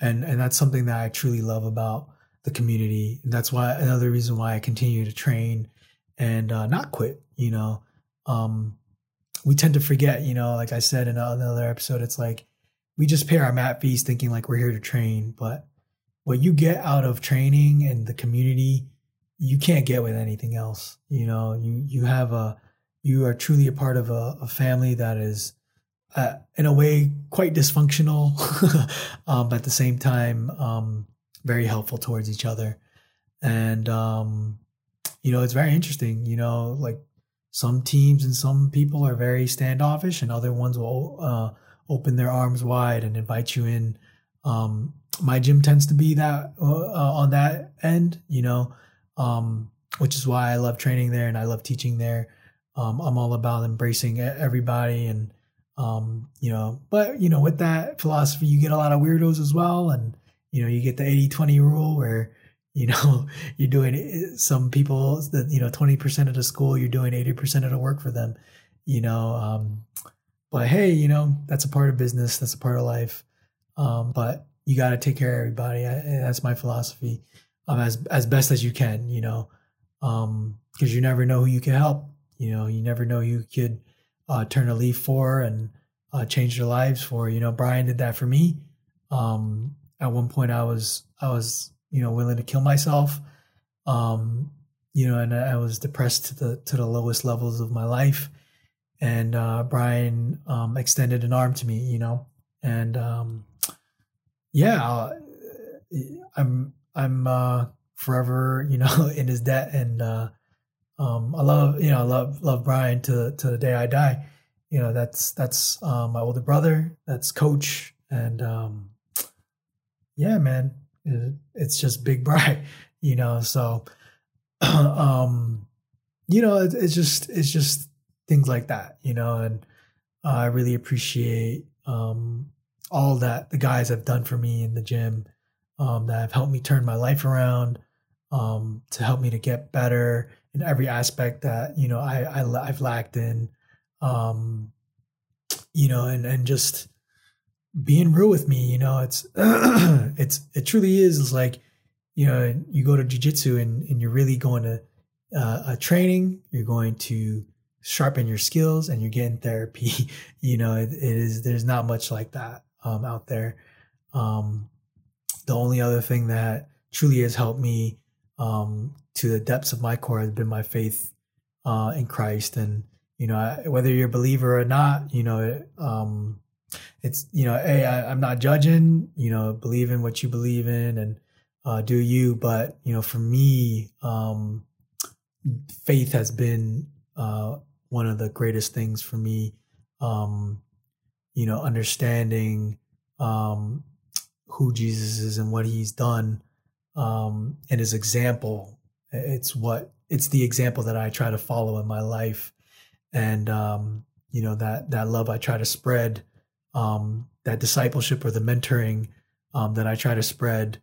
and and that's something that I truly love about the community. That's why another reason why I continue to train and uh, not quit. You know, um, we tend to forget. You know, like I said in another episode, it's like we just pay our mat fees thinking like we're here to train, but what you get out of training and the community, you can't get with anything else. You know, you you have a you are truly a part of a, a family that is uh, in a way quite dysfunctional, [LAUGHS] um, but at the same time, um, very helpful towards each other. And, um, you know, it's very interesting, you know, like some teams and some people are very standoffish and other ones will uh, open their arms wide and invite you in. Um, my gym tends to be that uh, uh, on that end, you know, um, which is why I love training there and I love teaching there. Um, I'm all about embracing everybody and, um, you know, but, you know, with that philosophy, you get a lot of weirdos as well. And, you know, you get the 80 20 rule where, you know, [LAUGHS] you're doing eh, some people that, you know, 20% of the school, you're doing 80% of the work for them, you know. Um, but hey, you know, that's a part of business, that's a part of life. Um, but you got to take care of everybody. I, that's my philosophy um, as, as best as you can, you know, um, cause you never know who you can help, you know, you never know who you could, uh, turn a leaf for and, uh, change their lives for, you know, Brian did that for me. Um, at one point I was, I was, you know, willing to kill myself. Um, you know, and I was depressed to the, to the lowest levels of my life. And, uh, Brian, um, extended an arm to me, you know, and, um, yeah, uh, I'm I'm uh, forever, you know, [LAUGHS] in his debt, and uh, um, I love you know I love love Brian to to the day I die. You know, that's that's um, my older brother, that's Coach, and um, yeah, man, it, it's just Big [LAUGHS] Brian, you know. So, [CLEARS THROAT] um, you know, it, it's just it's just things like that, you know, and I really appreciate um all that the guys have done for me in the gym um, that have helped me turn my life around um, to help me to get better in every aspect that you know I, I have lacked in. Um, you know and and just being real with me you know it's [CLEARS THROAT] it's it truly is it's like you know you go to jiu-jitsu and, and you're really going to uh, a training you're going to sharpen your skills and you're getting therapy. [LAUGHS] You know it, it is there's not much like that um, out there. Um, the only other thing that truly has helped me um, to the depths of my core has been my faith uh, in Christ. And, you know, whether you're a believer or not, you know, um, it's, you know, hey, I, am not judging, you know, believe in what you believe in and uh, do you. But, you know, for me, um, faith has been uh, one of the greatest things for me. Um, you know, understanding um, who Jesus is and what he's done um, and his example. It's what it's the example that I try to follow in my life, and um, you know that that love I try to spread, um, that discipleship or the mentoring um, that I try to spread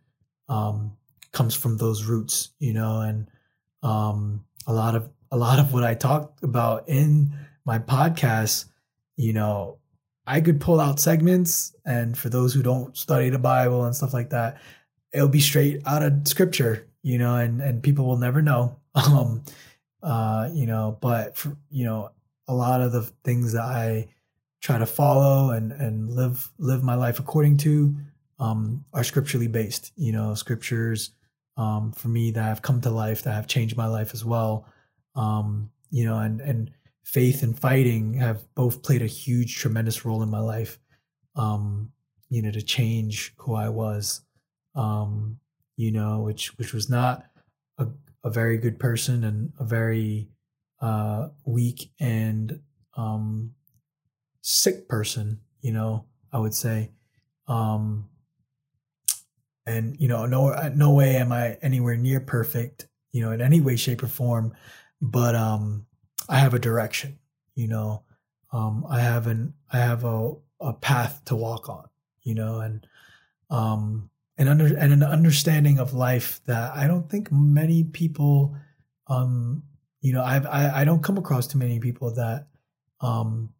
um, comes from those roots, you know, and um, a lot of a lot of what I talk about in my podcast, you know, I could pull out segments, and for those who don't study the Bible and stuff like that, it'll be straight out of Scripture, you know, and and people will never know, [LAUGHS] um, uh, you know. But for, you know, a lot of the things that I try to follow and and live live my life according to um, are scripturally based. You know, scriptures um, for me that have come to life that have changed my life as well. Um, you know, and and faith and fighting have both played a huge, tremendous role in my life. Um, you know, to change who I was. Um, you know, which which was not a, a very good person and a very uh, weak and um, sick person. You know, I would say. Um, and you know, no, no way am I anywhere near perfect. You know, in any way, shape, or form. But um, I have a direction, you know. Um, I have an I have a a path to walk on, you know, and um and under and an understanding of life that I don't think many people um you know I've, I I don't come across too many people that um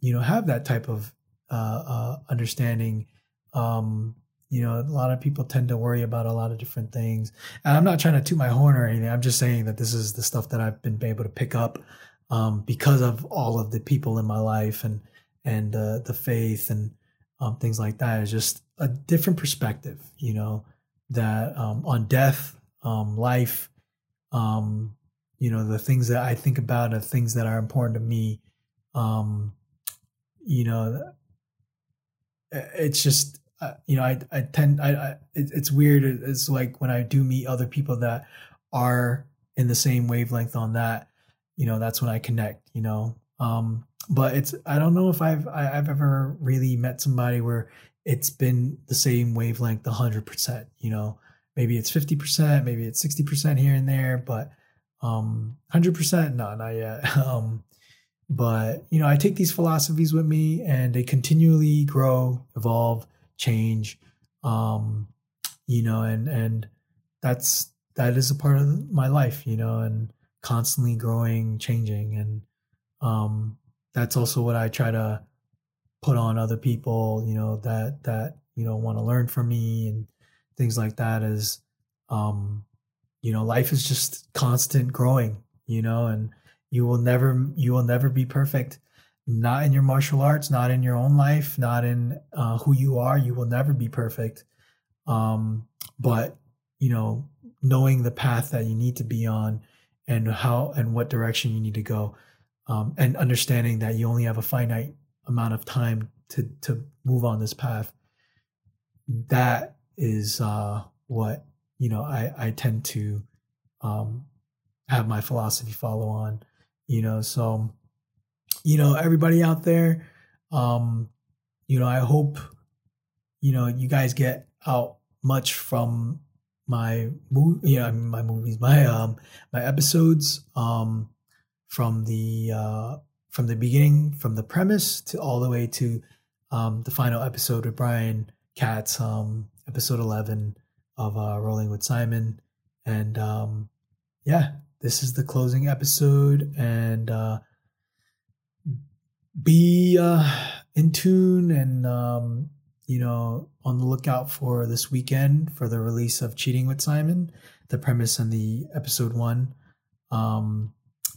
you know have that type of uh, uh understanding. Um you know a lot of people tend to worry about a lot of different things. And i'm not trying to toot my horn or anything. I'm just saying that this is the stuff that i've been able to pick up um, because of all of the people in my life and and uh, the faith and um, things like that is just a different perspective, you know, that um, on death, um, life, um, you know, the things that I think about are things that are important to me. Um, you know, it's just, uh, you know, I, I tend, I, I it, it's weird. It's like when I do meet other people that are in the same wavelength on that, you know, that's when I connect, you know. Um, but it's I don't know if I've I, have i have ever really met somebody where it's been the same wavelength hundred percent. You know, maybe it's fifty percent, maybe it's sixty percent here and there, but um, hundred percent, no, not yet. [LAUGHS] um, but you know, I take these philosophies with me, and they continually grow, evolve, change. Um, you know, and and that's that is a part of my life, you know, and constantly growing, changing, and um, that's also what I try to put on other people, you know, that that you know want to learn from me and things like that. Is um, you know, life is just constant growing, you know, and you will never you will never be perfect. Not in your martial arts, not in your own life, not in uh, who you are. You will never be perfect. Um, but you know, knowing the path that you need to be on and how and what direction you need to go um, and understanding that you only have a finite amount of time to to move on this path that is uh, what you know i i tend to um, have my philosophy follow on you know so you know everybody out there um you know i hope you know you guys get out much from my movie, yeah, my movies, my um, my episodes, um, from the uh, from the beginning, from the premise to all the way to um, the final episode with Brian Katz, um, episode eleven of uh, Rolling with Simon, and um, yeah, this is the closing episode, and uh, be uh, in tune and um, you know, on the lookout for this weekend for the release of Cheating with Simon, the premise and the episode one. Um,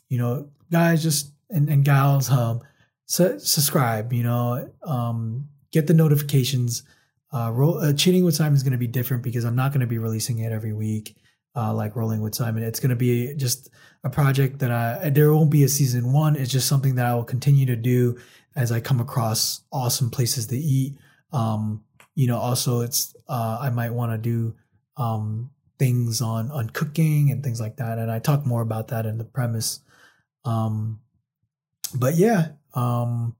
you know, guys, just and, and gals, um, su- subscribe. You know, um, get the notifications. Uh, roll, uh, Cheating with Simon is going to be different because I'm not going to be releasing it every week. Uh, like Rolling with Simon, it's going to be just a project that I. There won't be a season one. It's just something that I will continue to do as I come across awesome places to eat um, you know, also it's uh, I might want to do um, things on on cooking and things like that, and I talk more about that in the premise. Um, but yeah, um,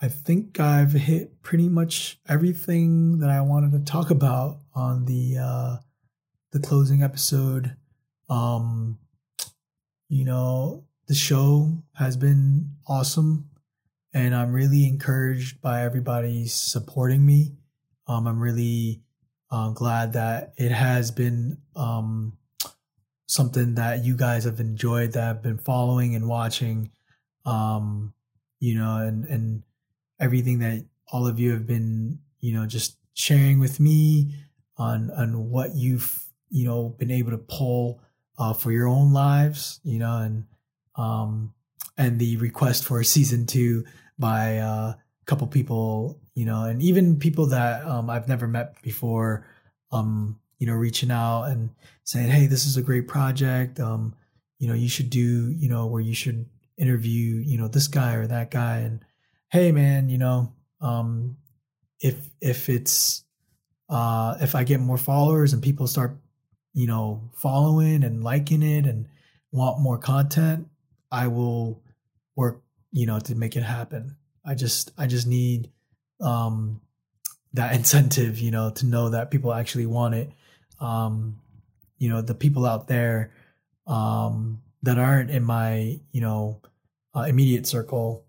I think I've hit pretty much everything that I wanted to talk about on the uh, the closing episode. Um, you know, the show has been awesome and I'm really encouraged by everybody supporting me. Um, I'm really uh, glad that it has been um, something that you guys have enjoyed, that have been following and watching, um, you know, and and everything that all of you have been, you know, just sharing with me on on what you've you know been able to pull uh, for your own lives, you know, and um, and the request for season two by uh, a couple people, you know, and even people that um, I've never met before, um, you know, reaching out and saying, "Hey, this is a great project. Um, you know, you should do, you know, where you should interview, you know, this guy or that guy." And hey, man, you know, um, if if it's uh, if I get more followers and people start, you know, following and liking it and want more content, I will work you know, to make it happen. I just I just need um that [LAUGHS] incentive, you know, to know that people actually want it. Um, you know, the people out there um that aren't in my, you know, uh, immediate circle,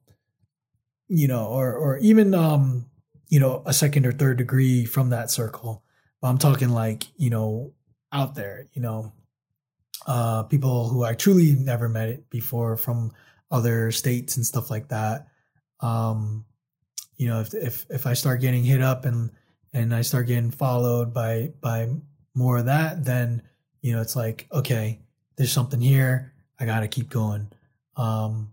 you know, or or even um, you know, a second or third degree from that circle. I'm talking like, you know, out there, you know, uh people who I truly never met before from other states and stuff like that. Um, you know, if if if I start getting hit up and and I start getting followed by by more of that, then you know it's like okay, there's something here. I got to keep going. Um,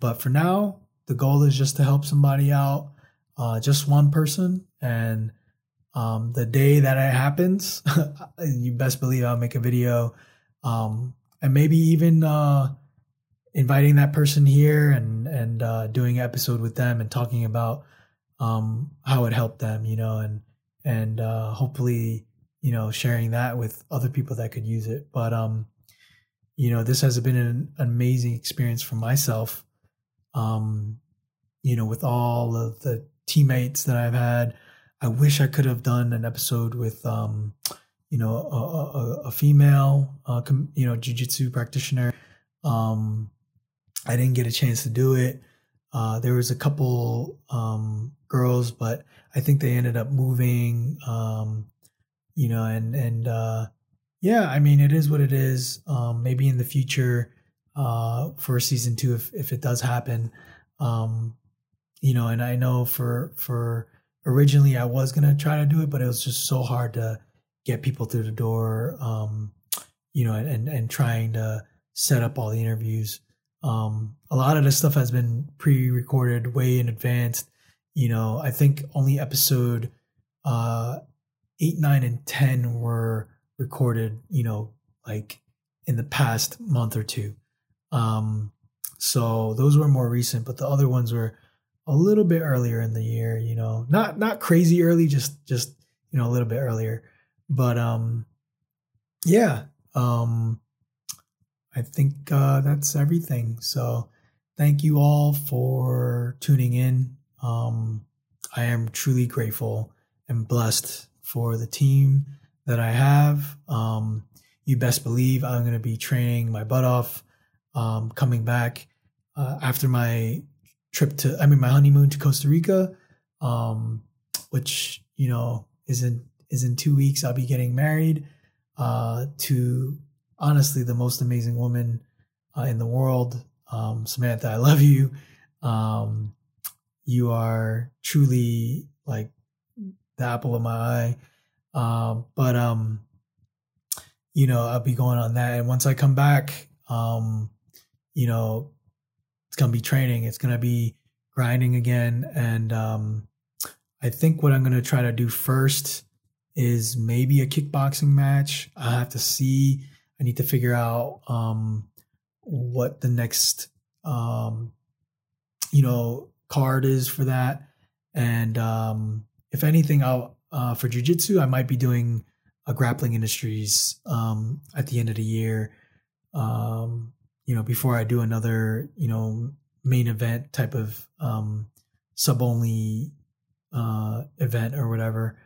but for now, the goal is just to help somebody out, uh, just one person, and um, the day that it happens, [LAUGHS] you best believe I'll make a video, um, and maybe even uh, inviting that person here and and uh, doing an episode with them and talking about um, how it helped them, you know, and and uh, hopefully you know sharing that with other people that could use it. But um, you know, this has been an amazing experience for myself. Um, you know, with all of the teammates that I've had, I wish I could have done an episode with, um, you know, a, a, a female, uh, com, you know, jujitsu practitioner. Um, I didn't get a chance to do it. Uh, there was a couple um, girls, but I think they ended up moving. Um, you know, and and uh, yeah, I mean, it is what it is. Um, maybe in the future, uh, for season two, if if it does happen, um, you know, and I know for for originally I was gonna try to do it, but it was just so hard to get people through the door. Um, you know, and and trying to set up all the interviews. Um, a lot of this stuff has been pre-recorded way in advance. You know, I think only episode uh, eight, nine, and ten were recorded. You know, like in the past month or two. Um, so those were more recent, but the other ones were a little bit earlier in the year. You know, not not crazy early, just just you know a little bit earlier. But um, yeah. Um, I think uh, that's everything. So thank you all for tuning in. Um, I am truly grateful and blessed for the team that I have. Um, you best believe I'm going to be training my butt off um, coming back uh, after my trip to, I mean, my honeymoon to Costa Rica, um, which, you know, is in, is in two weeks. I'll be getting married uh, to honestly the most amazing woman uh, in the world. Um, Samantha, I love you. Um, you are truly like the apple of my eye. Um, but um, you know, I'll be going on that, and once I come back, um, you know, it's gonna be training. It's gonna be grinding again, and um, I think what I'm gonna try to do first is maybe a kickboxing match. I have to see I need to figure out um, what the next um, you know card is for that, and um, if anything, I'll uh, for jujitsu I might be doing a grappling industries um, at the end of the year. Um, you know, before I do another you know main event type of um, sub only uh, event or whatever,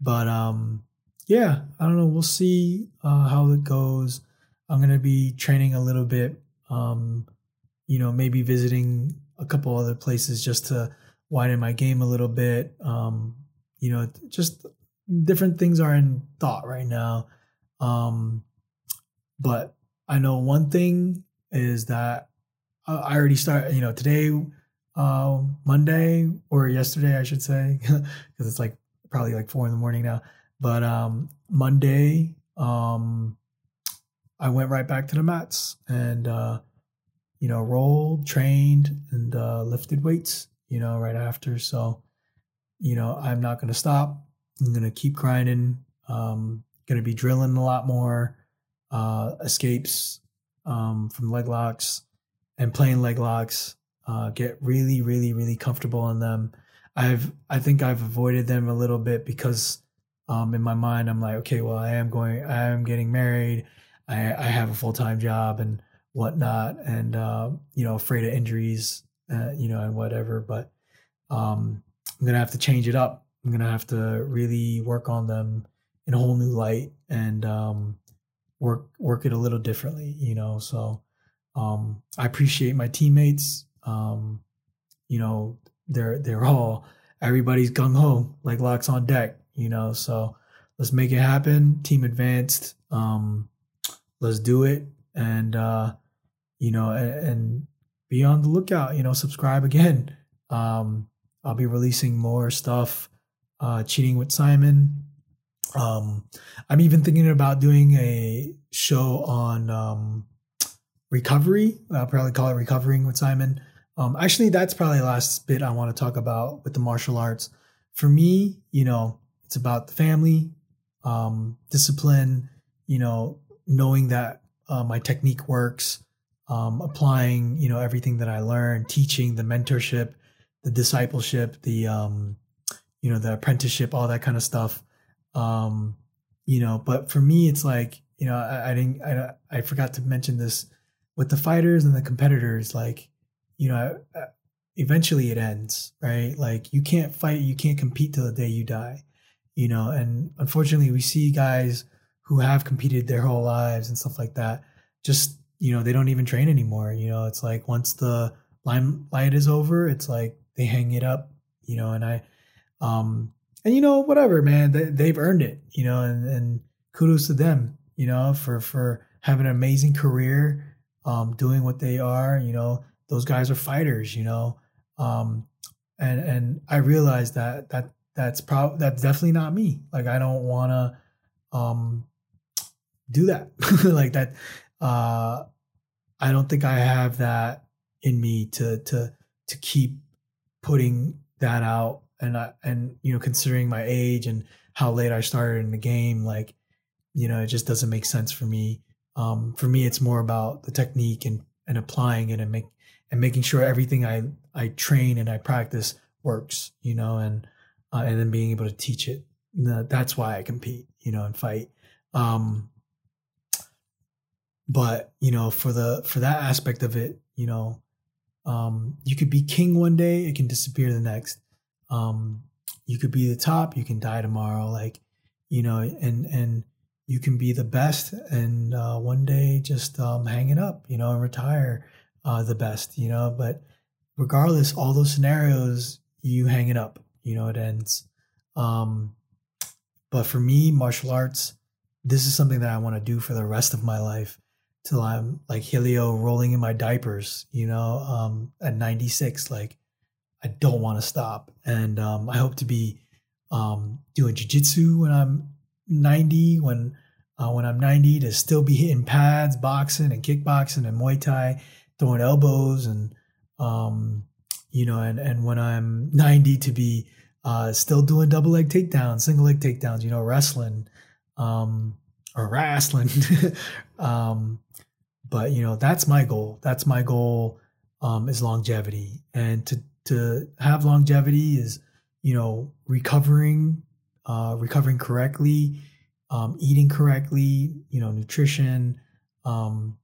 but um, yeah, I don't know. We'll see uh, how it goes. I'm gonna be training a little bit. Um, you know, maybe visiting a couple other places just to widen my game a little bit. Um, you know, just different things are in thought right now. Um, but I know one thing is that I already start. You know, today, uh, Monday or yesterday, I should say, [LAUGHS] because it's like probably like four in the morning now. But um, Monday, um, I went right back to the mats and uh, you know rolled, trained, and uh, lifted weights. You know, right after. So, you know, I'm not going to stop. I'm going to keep grinding. Um, going to be drilling a lot more uh, escapes um, from leg locks and playing leg locks. Uh, get really, really, really comfortable in them. I've I think I've avoided them a little bit because um, in my mind, I'm like, okay, well, I am going, I am getting married. I, I have a full time job and whatnot, and uh, you know, afraid of injuries, uh, you know, and whatever. But um, I'm gonna have to change it up. I'm gonna have to really work on them in a whole new light and um, work work it a little differently, you know. So um, I appreciate my teammates. Um, you know, they're they're all everybody's gung ho, like locks on deck you know. So let's make it happen. Team advanced. Um, let's do it, and uh, you know, and, and be on the lookout. You know, subscribe again. Um, I'll be releasing more stuff. Uh, cheating with Simon. Um, I'm even thinking about doing a show on um, recovery. I'll probably call it recovering with Simon. Um, actually, that's probably the last bit I want to talk about with the martial arts. For me, you know, it's about the family, um, discipline, you know, knowing that uh, my technique works, um, applying, you know, everything that I learned, teaching, the mentorship, the discipleship, the, um, you know, the apprenticeship, all that kind of stuff. Um, you know, but for me, it's like, you know, I, I didn't, I, I forgot to mention this with the fighters and the competitors. Like, you know, eventually it ends, right? Like you can't fight, you can't compete till the day you die, you know. And unfortunately, we see guys who have competed their whole lives and stuff like that. Just you know, they don't even train anymore. You know, it's like once the limelight is over, it's like they hang it up, you know. And I, um, and you know, whatever, man, they, they've earned it, you know, and and kudos to them, you know, for for having an amazing career, um, doing what they are, you know. Those guys are fighters, you know um, and and I realized that that that's probably that's definitely not me. Like I don't want to um, do that. [LAUGHS] like that. Uh, I don't think I have that in me to to to keep putting that out. And I and you know considering my age and how late I started in the game, like you know it just doesn't make sense for me. Um, for me, it's more about the technique and and applying it and make and making sure everything I I train and I practice works, you know, and uh, and then being able to teach it. That's why I compete, you know, and fight. Um, but you know, for the for that aspect of it, you know, um, you could be king one day, it can disappear the next. Um, you could be the top, you can die tomorrow, like you know, and and you can be the best, and uh, one day just um, hang it up, you know, and retire uh, the best, you know. But regardless, all those scenarios, you hang it up, you know, it ends. Um, but for me, martial arts, this is something that I want to do for the rest of my life till I'm like Helio rolling in my diapers, you know, um, at 96. Like, I don't want to stop. And um, I hope to be um, doing jujitsu when I'm 90, when uh, when I'm 90, to still be hitting pads, boxing and kickboxing and Muay Thai throwing elbows and um, you know, and and when I'm 90 to be uh, still doing double leg takedowns, single leg takedowns, you know, wrestling, um, or wrestling. [LAUGHS] um, but you know, that's my goal. That's my goal um, is longevity, and to to have longevity is you know recovering, uh, recovering correctly, um, eating correctly, you know, nutrition, um,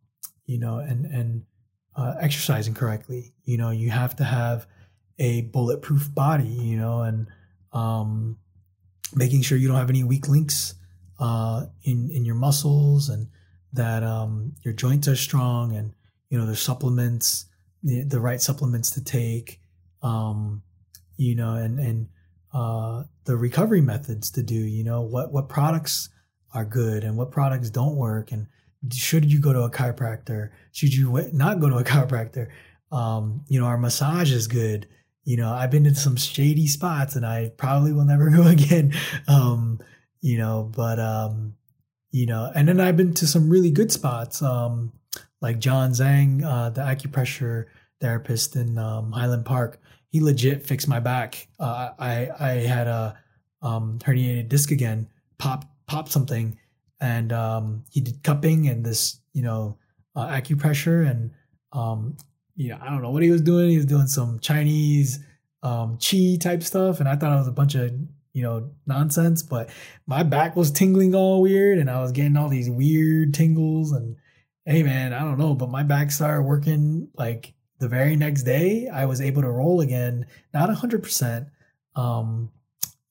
you know, and and uh, exercising correctly. You know, you have to have a bulletproof body, you know, and um, making sure you don't have any weak links uh, in in your muscles and that um, your joints are strong and you know there's supplements, the, the right supplements to take, um, you know, and and uh, the recovery methods to do. You know what what products are good and what products don't work and should you go to a chiropractor? Should you not go to a [LAUGHS] chiropractor? Um, you know, our massage is good. You know, I've been to some shady spots and I probably will never [LAUGHS] go again. Um, you know, but, um, you know, and then I've been to some really good spots, um, like John Zhang, uh, the acupressure therapist in um, Highland Park. He legit fixed my back. Uh, I I had a um, herniated disc again, pop pop something, and um, he did cupping and this, you know, uh, acupressure and, um, you know, I don't know what he was doing. He was doing some Chinese um, chi type stuff, and I thought it was a bunch of you know nonsense. But my back was tingling all weird, and I was getting all these weird tingles. And hey, man, I don't know, but my back started working like the very next day. I was able to roll again, not hundred percent, um,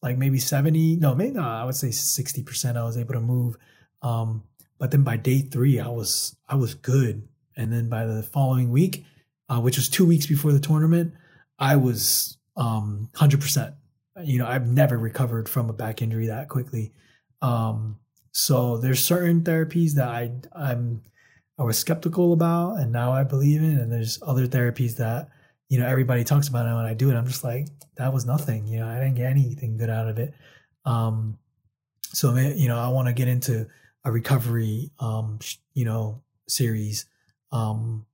like maybe seventy. No, maybe not. I would say sixty percent. I was able to move um, but then by day three, I was I was good, and then by the following week, uh, which was two weeks before the tournament, I was um, hundred percent. You know, I've never recovered from a back injury that quickly. Um, so there's certain therapies that I I'm I was skeptical about, and now I believe in, and there's other therapies that you know everybody talks about, and when I do it, I'm just like that was nothing. You know, I didn't get anything good out of it. Um, so you know, I want to get into a recovery, um, you know, series, um,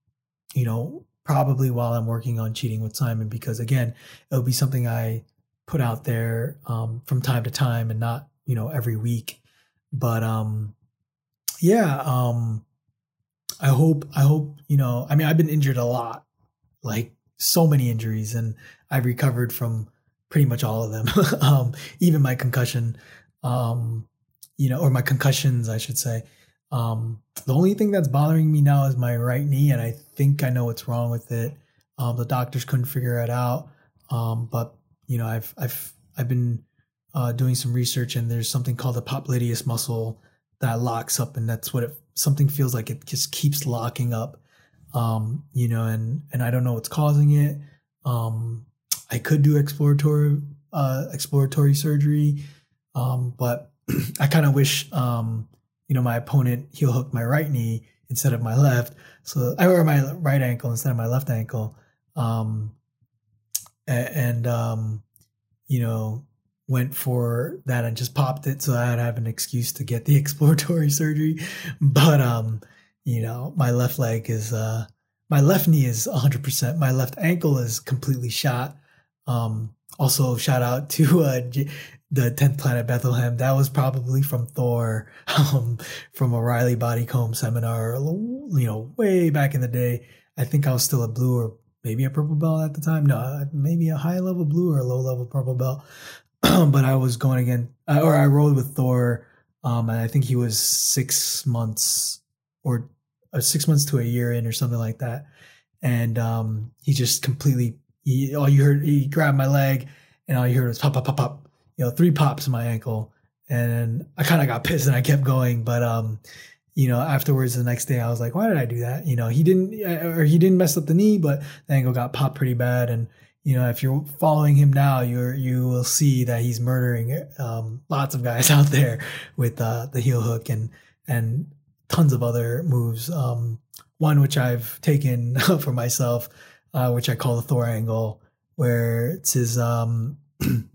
you know, probably while I'm working on cheating with Simon, because again, it'll be something I put out there um, from time to time and not, you know, every week. But um, yeah, um, I hope, I hope, you know, I mean, I've been injured a lot, like so many injuries, and I've recovered from pretty much all of them, [LAUGHS] um, even my concussion. Um, you know, or my concussions, I should say. Um, the only thing that's bothering me now is my right knee, and I think I know what's wrong with it. Um, the doctors couldn't figure it out. Um, but you know, I've I've I've been uh, doing some research, and there's something called the popliteus muscle that locks up, and that's what it something feels like. It just keeps locking up. Um, you know, and and I don't know what's causing it. Um, I could do exploratory uh, exploratory surgery, um, but [CLEARS THROAT] I kind of wish um, you know my opponent heel hooked my right knee instead of my left, so I wear my right ankle instead of my left ankle. Um, and um, you know went for that and just popped it so I'd have an excuse to get the [LAUGHS] exploratory surgery. But um, you know, my left leg is uh my left knee is 100%. My left ankle is completely shot. Um also shout out to uh the 10th planet Bethlehem. That was probably from Thor [LAUGHS] um from a Riley Bodycomb seminar, you know, way back in the day. I think I was still a blue or maybe a purple belt at the time. No, maybe a high level blue or a low level purple belt. [CLEARS THROAT] but I was going again, uh, or I rolled with Thor. Um, and I think he was six months or, or six months to a year in or something like that. And um, he just completely, he, all you heard, he grabbed my leg and all you heard was pop, pop, pop, pop, you know, three pops in my ankle. And I kind of got pissed and I kept going. But um, you know, afterwards the next day I was like, why did I do that? You know, he didn't, or he didn't mess up the knee, but the ankle got popped pretty bad. And, you know, if you're following him now, you're, you will see that he's murdering um, lots of guys [LAUGHS] out there with uh, the heel hook and, and tons of other moves. Um, one which I've taken [LAUGHS] for myself, uh, which I call the Thor angle, where it's his, um, [CLEARS THROAT]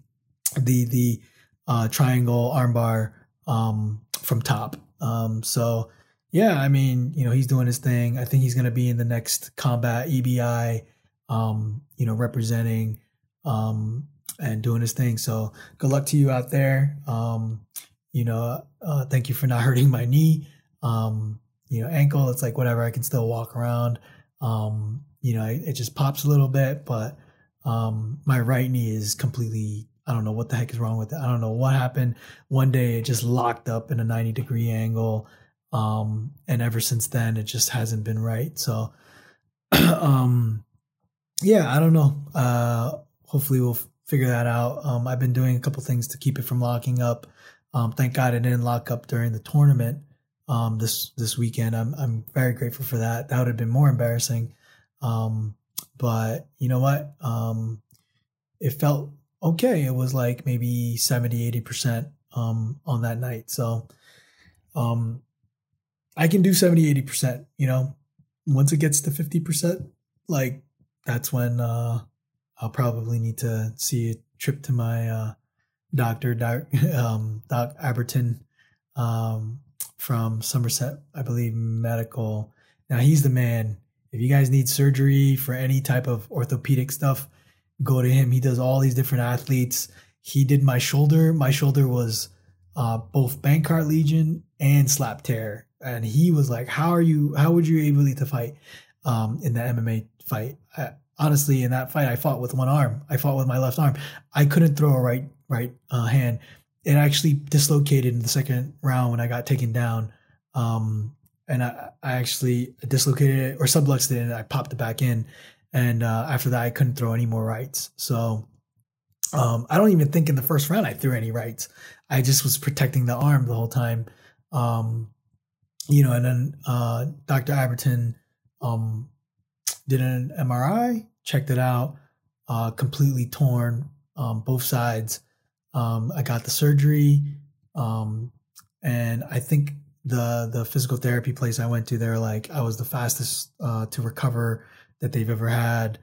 the, the uh, triangle armbar um, from top um, so yeah, I mean, you know, he's doing his thing. I think he's going to be in the next combat EBI, um, you know, representing um, and doing his thing. So good luck to you out there. Um, you know, uh, thank you for not [LAUGHS] hurting my knee. Um, you know, ankle, it's like whatever, I can still walk around. Um, you know, it, it just pops a little bit, but um, my right knee is completely I don't know what the heck is wrong with it. I don't know what happened. One day it just locked up in a 90 degree angle. Um, and ever since then, it just hasn't been right. So, [CLEARS THROAT] um, yeah, I don't know. Uh, hopefully we'll f- figure that out. Um, I've been doing a couple things to keep it from locking up. Um, thank God it didn't lock up during the tournament, um, this, this weekend. I'm, I'm very grateful for that. That would have been more embarrassing. Um, but you know what? It felt okay. It was like maybe 70, 80% um, on that night. So um, I can do 70, 80%, you know, once it gets to 50%, like that's when uh, I'll probably need to see a trip to my uh, doctor, Doc, [LAUGHS] um, Doc Aberton um, from Somerset, I believe, medical. Now he's the man. If you guys need surgery for any type of orthopedic stuff, go to him. He does all these different athletes. He did my shoulder. My shoulder was uh, both Bankart lesion and slap tear. And he was like, "How are you? How would you be able to fight um, in the MMA fight?" I, honestly, in that fight, I fought with one arm. I fought with my left arm. I couldn't throw a right right uh, hand. It actually dislocated in the second round when I got taken down. Um, and I, I actually dislocated it or subluxed it and I popped it back in and uh, after that, I couldn't throw any more rights. So um, I don't even think in the first round I threw any rights. I just was protecting the arm the whole time. Um, you know, and then uh, Dr. Aberton um, did an MRI, checked it out, uh, completely torn, um, both sides. Um, I got the surgery, um, and I think the the physical therapy place I went to, they're like I was the fastest uh, to recover that they've ever had.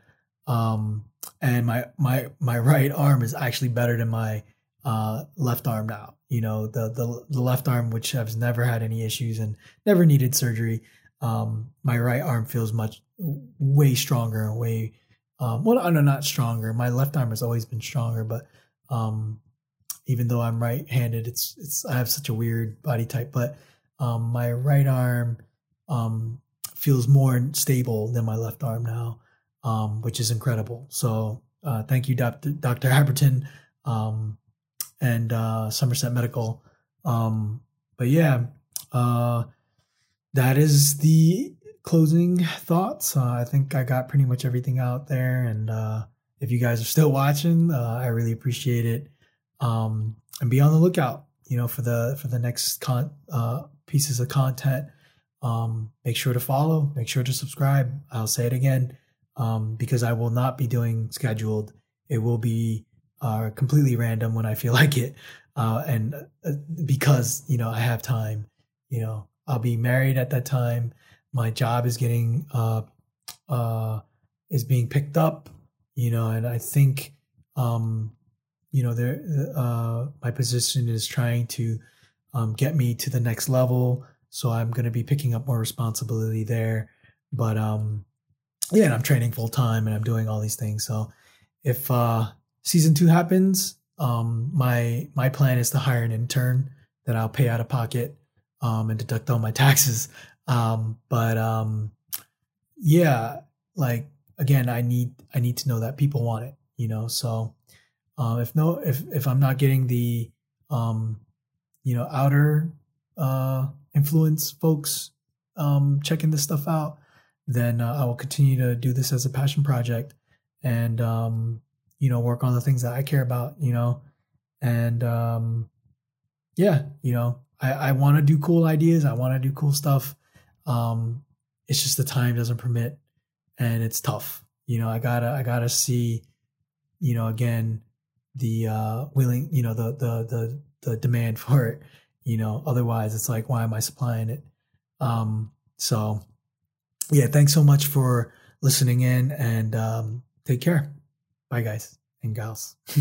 Um, and my my my right arm is actually better than my uh, left arm now. You know, the the the left arm, which has never had any issues and never needed surgery. Um, my right arm feels much way stronger and way um, well, no, not stronger. My left arm has always been stronger, but um, even though I'm right-handed, it's it's I have such a weird body type. But um, my right arm um, feels more stable than my left arm now, um, which is incredible. So uh, thank you, Dr. Dr. Aberton um, and uh, Somerset Medical. Um, but yeah, uh, that is the closing thoughts. Uh, I think I got pretty much everything out there. And uh, if you guys are still watching, uh, I really appreciate it. Um, and be on the lookout, you know, for the for the next con- pieces of content. Um, make sure to follow. Make sure to subscribe. I'll say it again um, because I will not be doing scheduled. It will be uh, completely random when I feel [LAUGHS] like it, uh, and uh, because you know I have time. You know, I'll be married at that time. My job is getting uh, uh, is being picked up. You know, and I think um, you know there uh, my position is trying to um, get me to the next level. So I'm going to be picking up more responsibility there. But um, yeah, and I'm training full time and I'm doing all these things. So if uh, season two happens, um, my my plan is to hire an intern that I'll pay out of pocket um, and deduct all my [LAUGHS] taxes. Um, but um, yeah, like again, I need I need to know that people want it. You know, so uh, if no if if I'm not getting the um, you know outer uh, influence folks um, checking this stuff out, then uh, I will continue to do this as a passion project and um, you know work on the things that I care about. You know, and um, yeah, you know I, I want to do cool ideas. I want to do cool stuff. Um, it's just the time doesn't permit, and it's tough. You know, I gotta I gotta see, you know, again the uh willing you know the the the the demand [LAUGHS] for it you know otherwise it's like why am i supplying it? Um so yeah thanks so much for listening in and um take care. Bye guys and gals [LAUGHS]